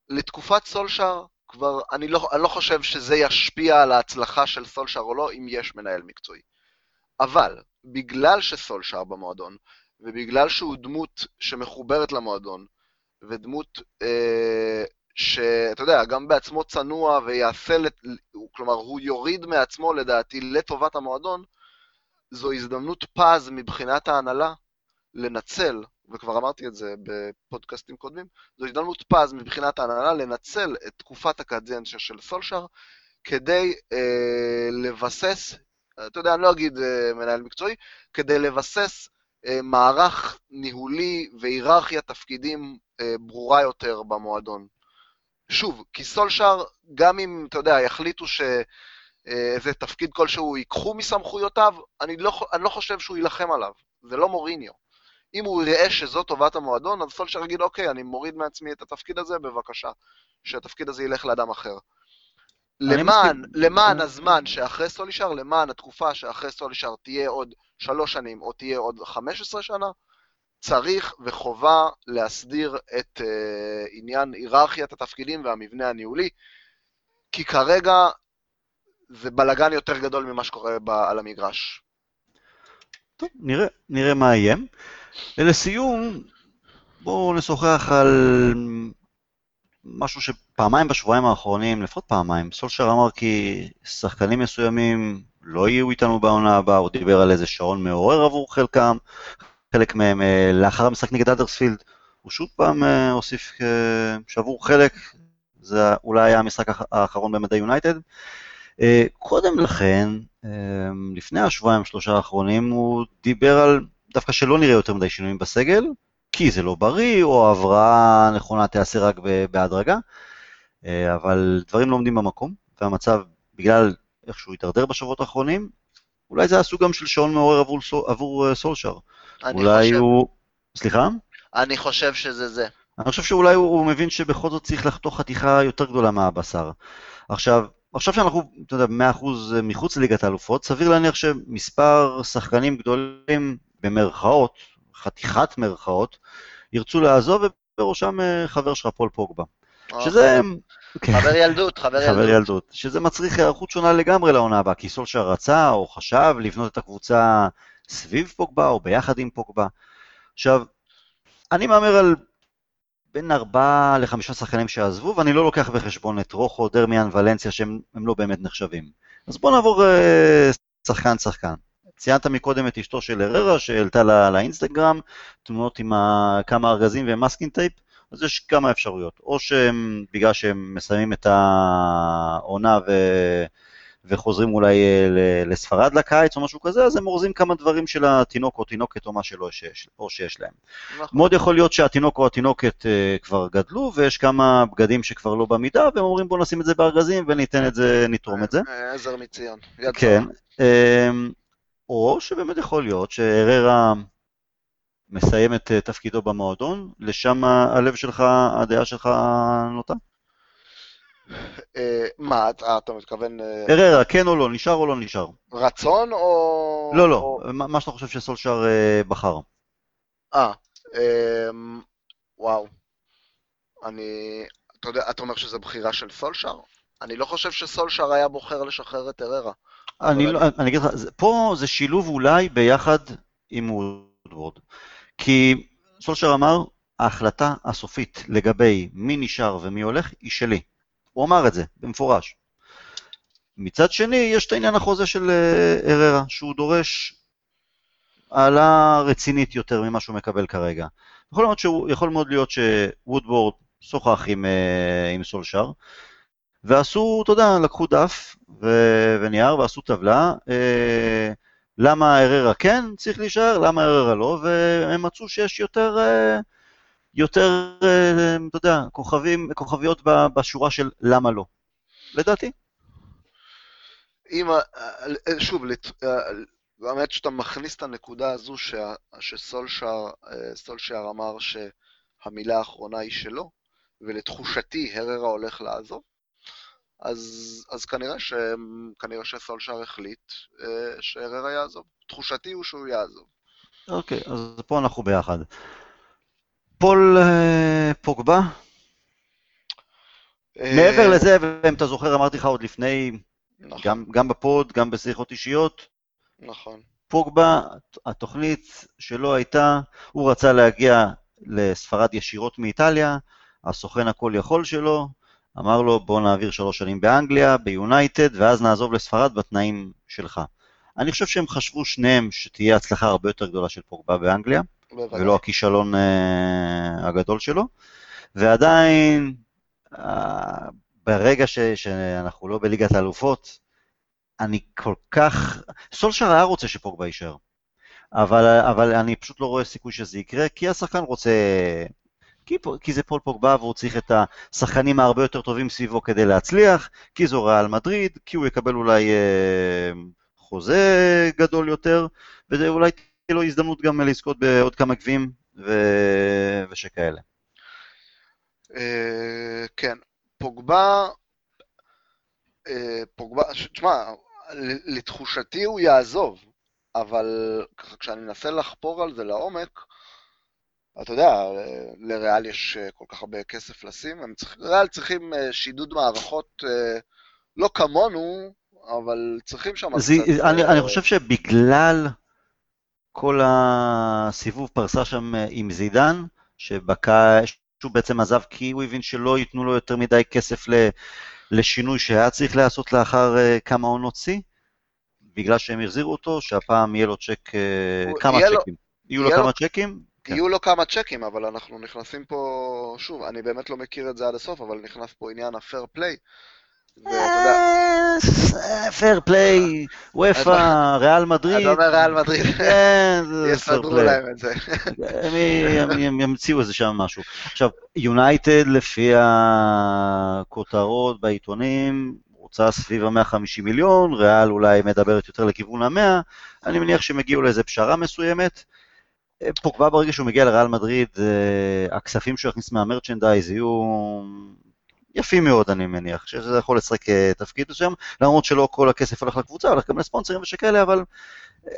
לתקופת סולשר, כבר, אני לא, אני לא חושב שזה ישפיע על ההצלחה של סולשר או לא, אם יש מנהל מקצועי. אבל, בגלל שסולשר במועדון, ובגלל שהוא דמות שמחוברת למועדון, ודמות אה, שאתה יודע, גם בעצמו צנוע ויעשה, לת... כלומר, הוא יוריד מעצמו לדעתי לטובת המועדון, זו הזדמנות פז מבחינת ההנהלה לנצל, וכבר אמרתי את זה בפודקאסטים קודמים, זו הזדמנות פז מבחינת ההנהלה לנצל את תקופת הקדנציה של סולשר כדי אה, לבסס אתה יודע, אני לא אגיד uh, מנהל מקצועי, כדי לבסס uh, מערך ניהולי והיררכיה תפקידים uh, ברורה יותר במועדון. שוב, כי סולשר, גם אם, אתה יודע, יחליטו שאיזה תפקיד כלשהו ייקחו מסמכויותיו, אני לא, אני לא חושב שהוא יילחם עליו, זה לא מוריניו. אם הוא יראה שזו טובת המועדון, אז סולשר יגיד, אוקיי, אני מוריד מעצמי את התפקיד הזה, בבקשה, שהתפקיד הזה ילך לאדם אחר. למען, למען הזמן שאחרי סולישר, למען התקופה שאחרי סולישר תהיה עוד שלוש שנים או תהיה עוד חמש עשרה שנה, צריך וחובה להסדיר את uh, עניין היררכיית התפקידים והמבנה הניהולי, כי כרגע זה בלגן יותר גדול ממה שקורה ב- על המגרש. טוב, נראה, נראה מה יהיה. ולסיום, בואו נשוחח על משהו שפעמיים בשבועיים האחרונים, לפחות פעמיים, סולשר אמר כי שחקנים מסוימים לא יהיו איתנו בעונה הבאה, הוא דיבר על איזה שעון מעורר עבור חלקם, חלק מהם אה, לאחר המשחק נגד אדרספילד, הוא שוב פעם אה, הוסיף אה, שעבור חלק, זה אולי היה המשחק האחרון במדעי יונייטד. קודם לכן, לפני השבועיים שלושה האחרונים, הוא דיבר על דווקא שלא נראה יותר מדי שינויים בסגל, כי זה לא בריא, או ההבראה הנכונה תיעשה רק בהדרגה, אה, אבל דברים לא עומדים במקום, והמצב, בגלל איך שהוא התדרדר בשבועות האחרונים, אולי זה היה סוג גם של שעון מעורר עבור, עבור אה, סולשר. אולי חושב... הוא... סליחה? אני חושב שזה זה. אני חושב שאולי הוא, הוא מבין שבכל זאת צריך לחתוך חתיכה יותר גדולה מהבשר. עכשיו, עכשיו שאנחנו, אתה יודע, 100% מחוץ לליגת האלופות, סביר להניח שמספר שחקנים גדולים, במרכאות, חתיכת מרכאות, ירצו לעזוב, ובראשם אה, חבר שלך, פול פוגבה. אוקיי. שזה... כן. חבר ילדות, חבר ילדות. חבר ילדות. שזה מצריך היערכות שונה לגמרי לעונה הבאה, כי סולשר רצה או חשב לבנות את הקבוצה סביב פוגבה או ביחד עם פוגבה. עכשיו, אני מהמר על בין ארבעה לחמישה שחקנים שעזבו, ואני לא לוקח בחשבון את רוחו, דרמיאן, ולנסיה, שהם לא באמת נחשבים. אז בואו נעבור שחקן-שחקן. ציינת מקודם את אשתו של הררה שהעלתה לא, לאינסטגרם, תמונות עם כמה ארגזים ו masking tape, אז יש כמה אפשרויות. או שהם, בגלל שהם מסיימים את העונה ו... וחוזרים אולי אה, לספרד לקיץ או משהו כזה, אז הם אורזים כמה דברים של התינוק או תינוקת או מה שלא שיש, או שיש להם. נכון. מאוד יכול להיות שהתינוק או התינוקת uh, כבר גדלו, ויש כמה בגדים שכבר לא במידה, והם אומרים בואו נשים את זה בארגזים וניתן את זה, נתרום את זה. עזר מציון. כן. או שבאמת יכול להיות שאררה מסיים את אה, תפקידו במועדון, לשם הלב שלך, הדעה שלך נוטה? אה, מה, אתה מתכוון... אה, אררה, כן או לא, נשאר או לא נשאר? רצון או... לא, לא, מה שאתה חושב שסולשר בחר. אה, אמ, וואו. אני... אתה יודע, אתה אומר שזו בחירה של סולשר? אני לא חושב שסולשר היה בוחר לשחרר את אררה. אני, לא, אני אגיד לך, פה זה שילוב אולי ביחד עם וודוורד. כי סולשר אמר, ההחלטה הסופית לגבי מי נשאר ומי הולך היא שלי. הוא אמר את זה, במפורש. מצד שני, יש את העניין החוזה של אה, אררה, שהוא דורש העלאה רצינית יותר ממה שהוא מקבל כרגע. יכול מאוד, שהוא, יכול מאוד להיות שוודוורד שוחח עם, אה, עם סולשר, ועשו, אתה יודע, לקחו דף ו- ונייר ועשו טבלה, אה, למה אררה כן צריך להישאר, למה אררה לא, והם מצאו שיש יותר, אה, יותר, אה, אתה יודע, כוכבים, כוכביות בשורה של למה לא, לדעתי. אם, שוב, האמת שאתה מכניס את הנקודה הזו שסולשר אמר שהמילה האחרונה היא שלו, ולתחושתי הררה הולך לעזוב. אז, אז כנראה, ש, כנראה שסולשר החליט אה, שהררה יעזוב. תחושתי הוא שהוא יעזוב. אוקיי, אז פה אנחנו ביחד. פול אה, פוגבה? אה... מעבר לזה, ואם אתה זוכר, אמרתי לך עוד לפני, נכון. גם, גם בפוד, גם בשיחות אישיות, נכון. פוגבה, התוכנית שלו הייתה, הוא רצה להגיע לספרד ישירות מאיטליה, הסוכן הכל יכול שלו, אמר לו בוא נעביר שלוש שנים באנגליה, ביונייטד, ואז נעזוב לספרד בתנאים שלך. אני חושב שהם חשבו שניהם שתהיה הצלחה הרבה יותר גדולה של פוגבה באנגליה, בוודאי. ולא הכישלון uh, הגדול שלו, ועדיין, uh, ברגע ש, שאנחנו לא בליגת האלופות, אני כל כך... סולשר היה רוצה שפוגבה יישאר, אבל, אבל אני פשוט לא רואה סיכוי שזה יקרה, כי השחקן רוצה כי, כי זה פול פוגבה והוא צריך את השחקנים ההרבה יותר טובים סביבו כדי להצליח, כי זו ריאל מדריד, כי הוא יקבל אולי אה, חוזה גדול יותר, ואולי תהיה לו הזדמנות גם לזכות בעוד כמה גביעים ו... ושכאלה. אה, כן, פוגבה, אה, פוגבה, תשמע, לתחושתי הוא יעזוב, אבל כשאני מנסה לחפור על זה לעומק, אתה יודע, לריאל יש אה, כל כך הרבה כסף לשים, הם צריכים, ריאל צריכים אה, שידוד מערכות אה, לא כמונו, אבל צריכים שם זה, קצת... אני, אני חושב שבגלל כל הסיבוב פרסה שם עם זידן, שבקע, שהוא בעצם עזב כי הוא הבין שלא ייתנו לו יותר מדי כסף לשינוי שהיה צריך לעשות לאחר כמה עונות שיא, בגלל שהם החזירו אותו, שהפעם יהיה לו צ'ק, כמה צ'קים. יהיו לו כמה. צ'קים, כן. יהיו לו כמה צ'קים, אבל אנחנו נכנסים פה, שוב, אני באמת לא מכיר את זה עד הסוף, אבל נכנס פה עניין ה fair play. fair play, אופ"א, ריאל מדריד. אתה אומר ריאל מדריד. כן, יסדרו להם את זה. הם ימציאו איזה שם משהו. עכשיו, יונייטד לפי הכותרות בעיתונים, רוצה סביב ה-150 מיליון, ריאל אולי מדברת יותר לכיוון ה-100, אני מניח שהם הגיעו לאיזה פשרה מסוימת. פוגבה ברגע שהוא מגיע לריאל מדריד, אה, הכספים שהוא יכניס מהמרצ'נדייז יהיו יפים מאוד, אני מניח, שזה יכול לשחק אה, תפקיד מסוים, למרות שלא כל הכסף הולך לקבוצה, הולך גם לספונסרים ושכאלה, אבל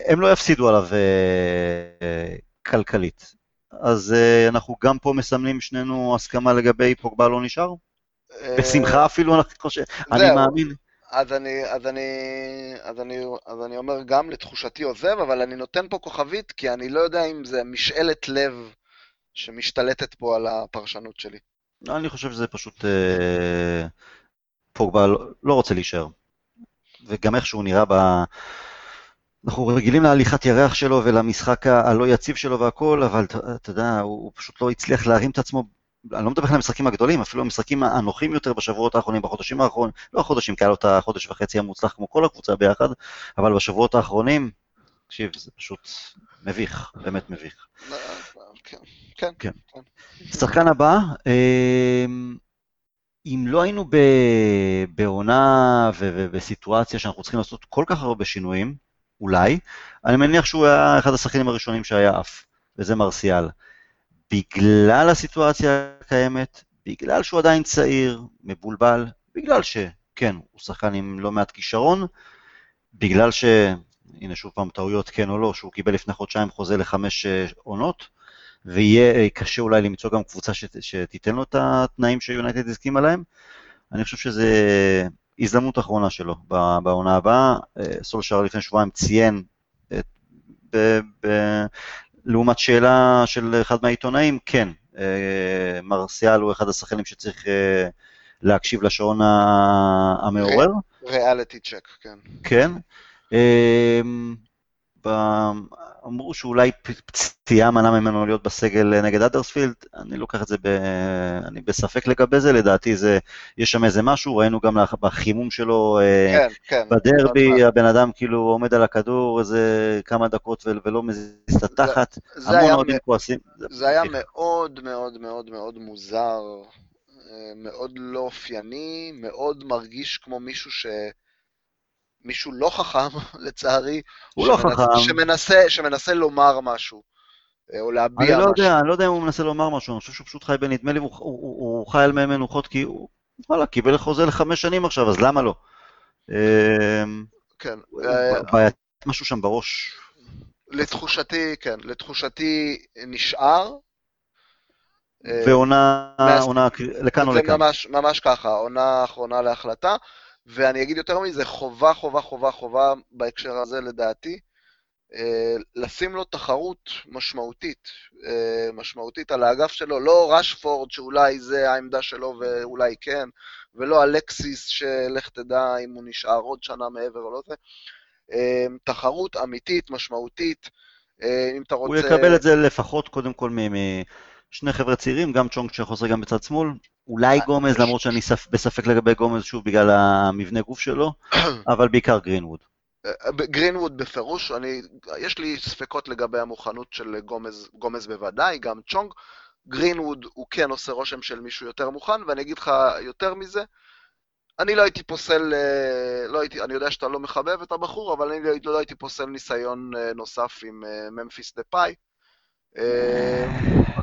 הם לא יפסידו עליו אה, כלכלית. אז אנחנו גם פה מסמנים שנינו הסכמה לגבי פוגבה לא נשאר? בשמחה אפילו, אני חושב, אני מאמין. אז אני, אז, אני, אז, אני, אז אני אומר גם לתחושתי עוזב, אבל אני נותן פה כוכבית, כי אני לא יודע אם זה משאלת לב שמשתלטת פה על הפרשנות שלי. אני חושב שזה פשוט אה, פוגבה לא, לא רוצה להישאר. וגם איך שהוא נראה ב... אנחנו רגילים להליכת ירח שלו ולמשחק הלא יציב שלו והכל, אבל אתה יודע, הוא, הוא פשוט לא הצליח להרים את עצמו אני לא מדבר על המשחקים הגדולים, אפילו המשחקים הנוחים יותר בשבועות האחרונים, בחודשים האחרונים, לא החודשים, כי היה לו את החודש וחצי המוצלח כמו כל הקבוצה ביחד, אבל בשבועות האחרונים, תקשיב, זה פשוט מביך, באמת מביך. כן, כן. כן. שחקן הבא, אמ, אם לא היינו בעונה ובסיטואציה שאנחנו צריכים לעשות כל כך הרבה שינויים, אולי, אני מניח שהוא היה אחד השחקנים הראשונים שהיה עף, וזה מרסיאל. בגלל הסיטואציה הקיימת, בגלל שהוא עדיין צעיר, מבולבל, בגלל שכן, הוא שחקן עם לא מעט כישרון, בגלל ש... הנה שוב פעם טעויות כן או לא, שהוא קיבל לפני חודשיים חוזה לחמש אה, עונות, ויהיה אה, קשה אולי למצוא גם קבוצה שת, שתיתן לו את התנאים שיונייטד הסכימה להם. אני חושב שזה הזדמנות אחרונה שלו בעונה הבאה. אה, סולשר לפני שבועיים ציין את, ב, ב, לעומת שאלה של אחד מהעיתונאים, כן, אה, מרסיאל הוא אחד השחקנים שצריך אה, להקשיב לשעון המעורר. ריאליטי צ'ק, כן. כן. אה, אמרו שאולי פציעה מנעה ממנו להיות בסגל נגד אדרספילד, אני לוקח את זה, ב... אני בספק לגבי זה, לדעתי זה, יש שם איזה משהו, ראינו גם בחימום שלו כן, כן, בדרבי, כן. הבן אדם כאילו עומד על הכדור איזה כמה דקות ולא מזיז את התחת, המון אוהדים כועסים. זה, זה היה מאוד מאוד מאוד מאוד מוזר, אה, מאוד לא אופייני, מאוד מרגיש כמו מישהו ש... מישהו לא חכם, לצערי, הוא לא חכם. שמנסה, שמנסה לומר משהו, אה, או להביע אני לא משהו. יודע, אני לא יודע אם הוא מנסה לומר משהו, אני חושב שהוא פשוט חי בנדמה לי, הוא, הוא, הוא, הוא חי על מי מנוחות כי הוא, וואלה, קיבל חוזה לחמש שנים עכשיו, אז למה לא? אמ, כן. בעיית משהו שם בראש. לתחושתי, כן, לתחושתי נשאר. אה, ועונה, עונה לכאן או לכאן. ממש, ממש ככה, עונה אחרונה להחלטה. ואני אגיד יותר מזה, חובה, חובה, חובה, חובה בהקשר הזה לדעתי, אה, לשים לו תחרות משמעותית, אה, משמעותית על האגף שלו, לא רשפורד שאולי זה העמדה שלו ואולי כן, ולא אלקסיס שלך תדע אם הוא נשאר עוד שנה מעבר או לא זה. אה, תחרות אמיתית, משמעותית, אם אתה רוצה... הוא יקבל את זה לפחות קודם כל משני חבר'ה צעירים, גם צ'ונג שחוזר גם בצד שמאל, אולי גומז, למרות שאני בספק לגבי גומז, שוב, בגלל המבנה גוף שלו, אבל בעיקר גרינווד. אה, גרינווד בפירוש, אני, יש לי ספקות לגבי המוכנות של גומז, גומז בוודאי, גם צ'ונג. גרינווד הוא כן עושה רושם של מישהו יותר מוכן, ואני אגיד לך יותר מזה, אני לא הייתי פוסל, אה, לא הייתי, אני יודע שאתה לא מחבב את הבחור, אבל אני לא, לא הייתי פוסל ניסיון אה, נוסף עם ממפיס דה פאי.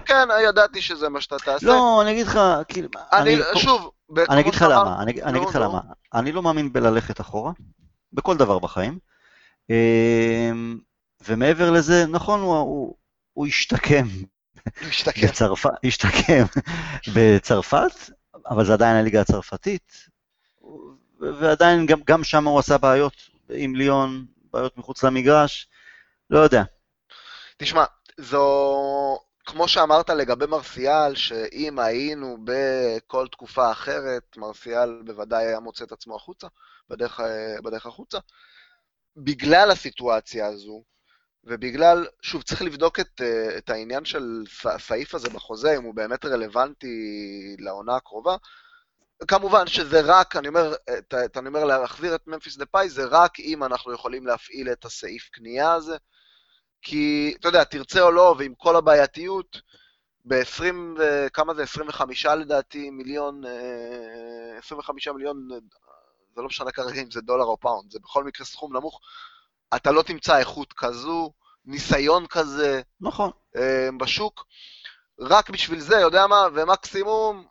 כן, ידעתי שזה מה שאתה תעשה. לא, אני אגיד לך, כאילו... אני, שוב, אני אגיד לך למה, אני אגיד לך למה. אני לא מאמין בללכת אחורה, בכל דבר בחיים. אמ, ומעבר לזה, נכון, הוא השתקם. השתקם. בצרפת, השתקם בצרפת, אבל זה עדיין הליגה הצרפתית, ועדיין גם, גם שם הוא עשה בעיות עם ליון, בעיות מחוץ למגרש, לא יודע. תשמע, זו, כמו שאמרת לגבי מרסיאל, שאם היינו בכל תקופה אחרת, מרסיאל בוודאי היה מוצא את עצמו החוצה, בדרך, בדרך החוצה. בגלל הסיטואציה הזו, ובגלל, שוב, צריך לבדוק את, את העניין של הסעיף הזה בחוזה, אם הוא באמת רלוונטי לעונה הקרובה. כמובן שזה רק, אני אומר, את, אני אומר להחזיר את ממפיס דה פאי, זה רק אם אנחנו יכולים להפעיל את הסעיף קנייה הזה. כי, אתה יודע, תרצה או לא, ועם כל הבעייתיות, ב-20, כמה זה? 25 לדעתי מיליון, 25 אה, מיליון, זה לא משנה כרגע אם זה דולר או פאונד, זה בכל מקרה סכום נמוך. אתה לא תמצא איכות כזו, ניסיון כזה, נכון. אה, בשוק. רק בשביל זה, יודע מה, ומקסימום,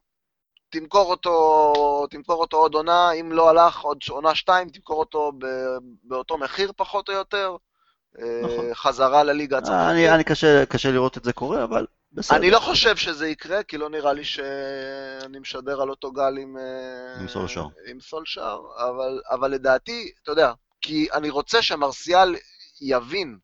תמכור אותו, תמכור אותו עוד עונה, אם לא הלך עוד עונה שתיים, תמכור אותו באותו מחיר פחות או יותר, נכון. חזרה לליגה הצרפתית. אני, אני קשה, קשה לראות את זה קורה, אבל בסדר. אני לא חושב שזה יקרה, כי לא נראה לי שאני משדר על אותו גל עם, עם סולשר. עם סולשר, אבל, אבל לדעתי, אתה יודע, כי אני רוצה שמרסיאל יבין,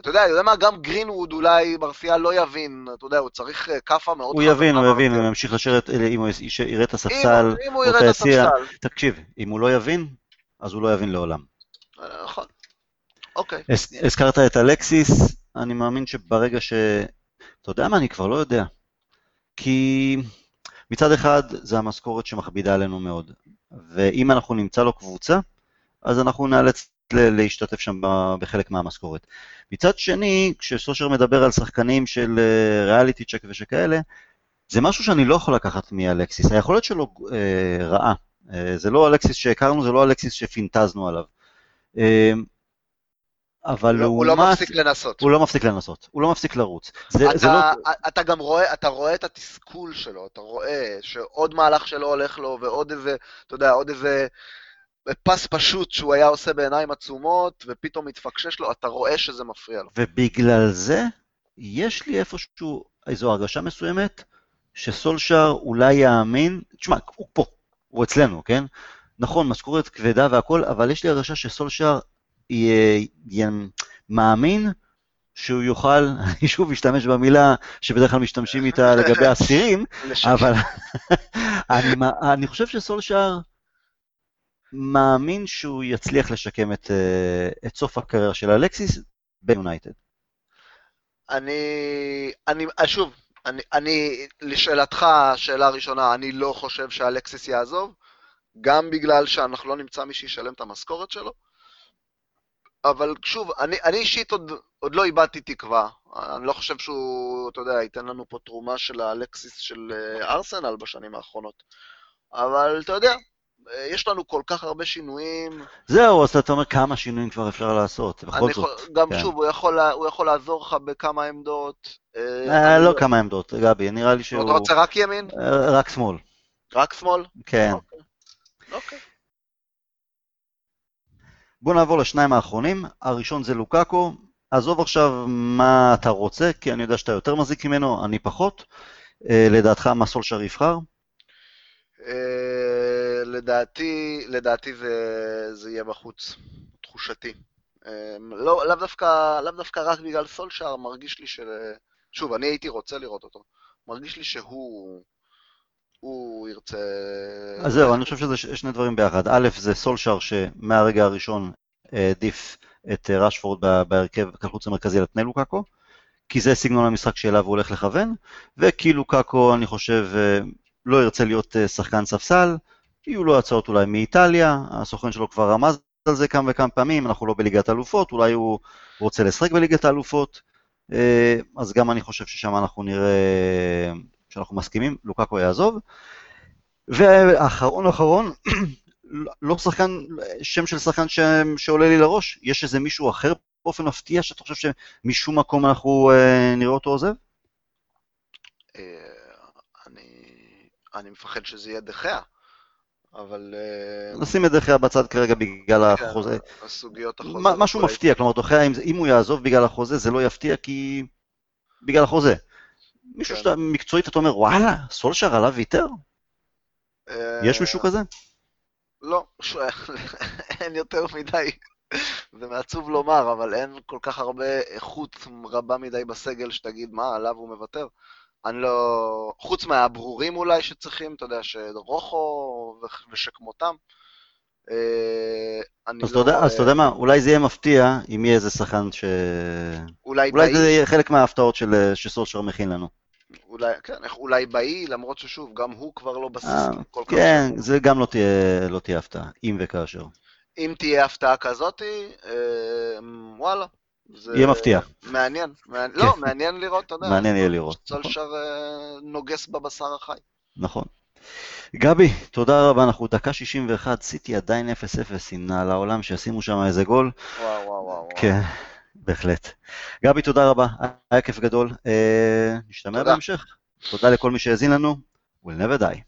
אתה יודע, יודע מה, גם גרינווד אולי מרסיאל לא יבין, אתה יודע, הוא צריך אה, כאפה מאוד הוא יבין, הוא יבין, הוא ימשיך לשרת, אה, אם הוא יראה את הספסל, אם הוא יראה את הספסל. תקשיב, אם הוא לא יבין, אז הוא לא יבין לעולם. אה, נכון. אוקיי. הזכרת את אלקסיס, אני מאמין שברגע ש... אתה יודע מה, אני כבר לא יודע. כי מצד אחד, זה המשכורת שמכבידה עלינו מאוד. ואם אנחנו נמצא לו קבוצה, אז אנחנו נאלץ להשתתף שם בחלק מהמשכורת. מצד שני, כשסושר מדבר על שחקנים של ריאליטי צ'ק ושכאלה, זה משהו שאני לא יכול לקחת מאלקסיס. היכולת שלו אה, רעה. אה, זה לא אלקסיס שהכרנו, זה לא אלקסיס שפינטזנו עליו. אה, אבל לא, הוא לא מפסיק לנסות. הוא לא מפסיק לנסות, הוא לא מפסיק לרוץ. זה, אתה, זה לא... אתה גם רואה, אתה רואה את התסכול שלו, אתה רואה שעוד מהלך שלו הולך לו, ועוד איזה, אתה יודע, עוד איזה פס פשוט שהוא היה עושה בעיניים עצומות, ופתאום מתפקשש לו, אתה רואה שזה מפריע לו. ובגלל זה, יש לי איפשהו איזו הרגשה מסוימת, שסולשאר אולי יאמין, תשמע, הוא פה, הוא אצלנו, כן? נכון, משכורת כבדה והכל, אבל יש לי הרגשה שסולשאר מאמין שהוא יוכל, אני שוב אשתמש במילה שבדרך כלל משתמשים איתה לגבי אסירים, אבל אני, אני חושב שסולשאר מאמין שהוא יצליח לשקם את, אה, את סוף הקריירה של אלקסיס ביונייטד. אני, אני, שוב, אני, אני, לשאלתך, שאלה ראשונה, אני לא חושב שאלקסיס יעזוב, גם בגלל שאנחנו לא נמצא מי שישלם את המשכורת שלו, אבל שוב, אני, אני אישית עוד, עוד לא איבדתי תקווה. אני לא חושב שהוא, אתה יודע, ייתן לנו פה תרומה של האלקסיס של אה, ארסנל בשנים האחרונות. אבל אתה יודע, אה, יש לנו כל כך הרבה שינויים. זהו, אז אתה אומר כמה שינויים כבר אפשר לעשות, בכל זאת. גם כן. שוב, הוא יכול, הוא יכול לעזור לך בכמה עמדות. אה, לא כמה עמדות, גבי, נראה לי שהוא... אתה רוצה רק ימין? רק שמאל. רק שמאל? כן. אוקיי. אוקיי. בוא נעבור לשניים האחרונים, הראשון זה לוקאקו, עזוב עכשיו מה אתה רוצה, כי אני יודע שאתה יותר מזיק ממנו, אני פחות. אה, לדעתך מה סולשר יבחר? אה, לדעתי, לדעתי זה, זה יהיה בחוץ, תחושתי. אה, לא, לאו דווקא, לאו דווקא רק בגלל סולשר, מרגיש לי ש... שוב, אני הייתי רוצה לראות אותו. מרגיש לי שהוא... הוא ירצה... אז זהו, אני חושב שזה שני דברים ביחד. א', זה סולשר שמהרגע הראשון העדיף את רשפורד בהרכב כחוץ המרכזי על פני לוקאקו, כי זה סגנון המשחק שאליו הוא הולך לכוון, וכי לוקאקו, אני חושב, לא ירצה להיות שחקן ספסל, יהיו לו הצעות אולי מאיטליה, הסוכן שלו כבר רמז על זה כמה וכמה פעמים, אנחנו לא בליגת האלופות, אולי הוא רוצה לשחק בליגת האלופות, אז גם אני חושב ששם אנחנו נראה שאנחנו מסכימים, לוקאקו יעזוב. ואחרון אחרון, לא שחקן, שם של שחקן ש... שעולה לי לראש, יש איזה מישהו אחר באופן מפתיע שאתה חושב שמשום מקום אנחנו אה, נראה אותו עוזב? אה, אני מפחד שזה יהיה דחיה, אבל... אה, נשים את דחיה בצד כרגע בגלל כן, החוזה. הסוגיות החוזה. משהו מפתיע, כלומר דחיה, אם הוא יעזוב בגלל החוזה, זה לא יפתיע כי... בגלל החוזה. מישהו כן. שאתה מקצועית, אתה אומר, וואלה, סולשר עליו ויתר? יש מישהו כזה? לא, אין יותר מדי, זה מעצוב לומר, אבל אין כל כך הרבה איכות רבה מדי בסגל שתגיד, מה, עליו הוא מוותר? אני לא... חוץ מהברורים אולי שצריכים, אתה יודע, שרוחו ושכמותם. אה, אז, לא... אתה, אז אתה יודע מה, אולי זה יהיה מפתיע אם יהיה איזה שחקן ש... אולי, אולי זה יהיה חלק מההפתעות של... שסולשר מכין לנו. אולי, כן, אולי באי, למרות ששוב, גם הוא כבר לא בסיס אה, כל כך... כן, זה גם לא תהיה, לא תהיה הפתעה, אם וכאשר. אם תהיה הפתעה כזאת, אה, וואלה. יהיה מפתיע. מעניין, מעניין לא, כן. מעניין לראות, אתה יודע. מעניין יהיה לראות. סולשר נכון. אה, נוגס בבשר החי. נכון. גבי, תודה רבה, אנחנו דקה 61, סיטי עדיין 0-0 עם נעל העולם, שישימו שם איזה גול. וואו, וואו, וואו. כן. בהחלט. גבי, תודה רבה, היה כיף גדול. אה, נשתמע בהמשך. תודה לכל מי שהאזין לנו, we'll never die.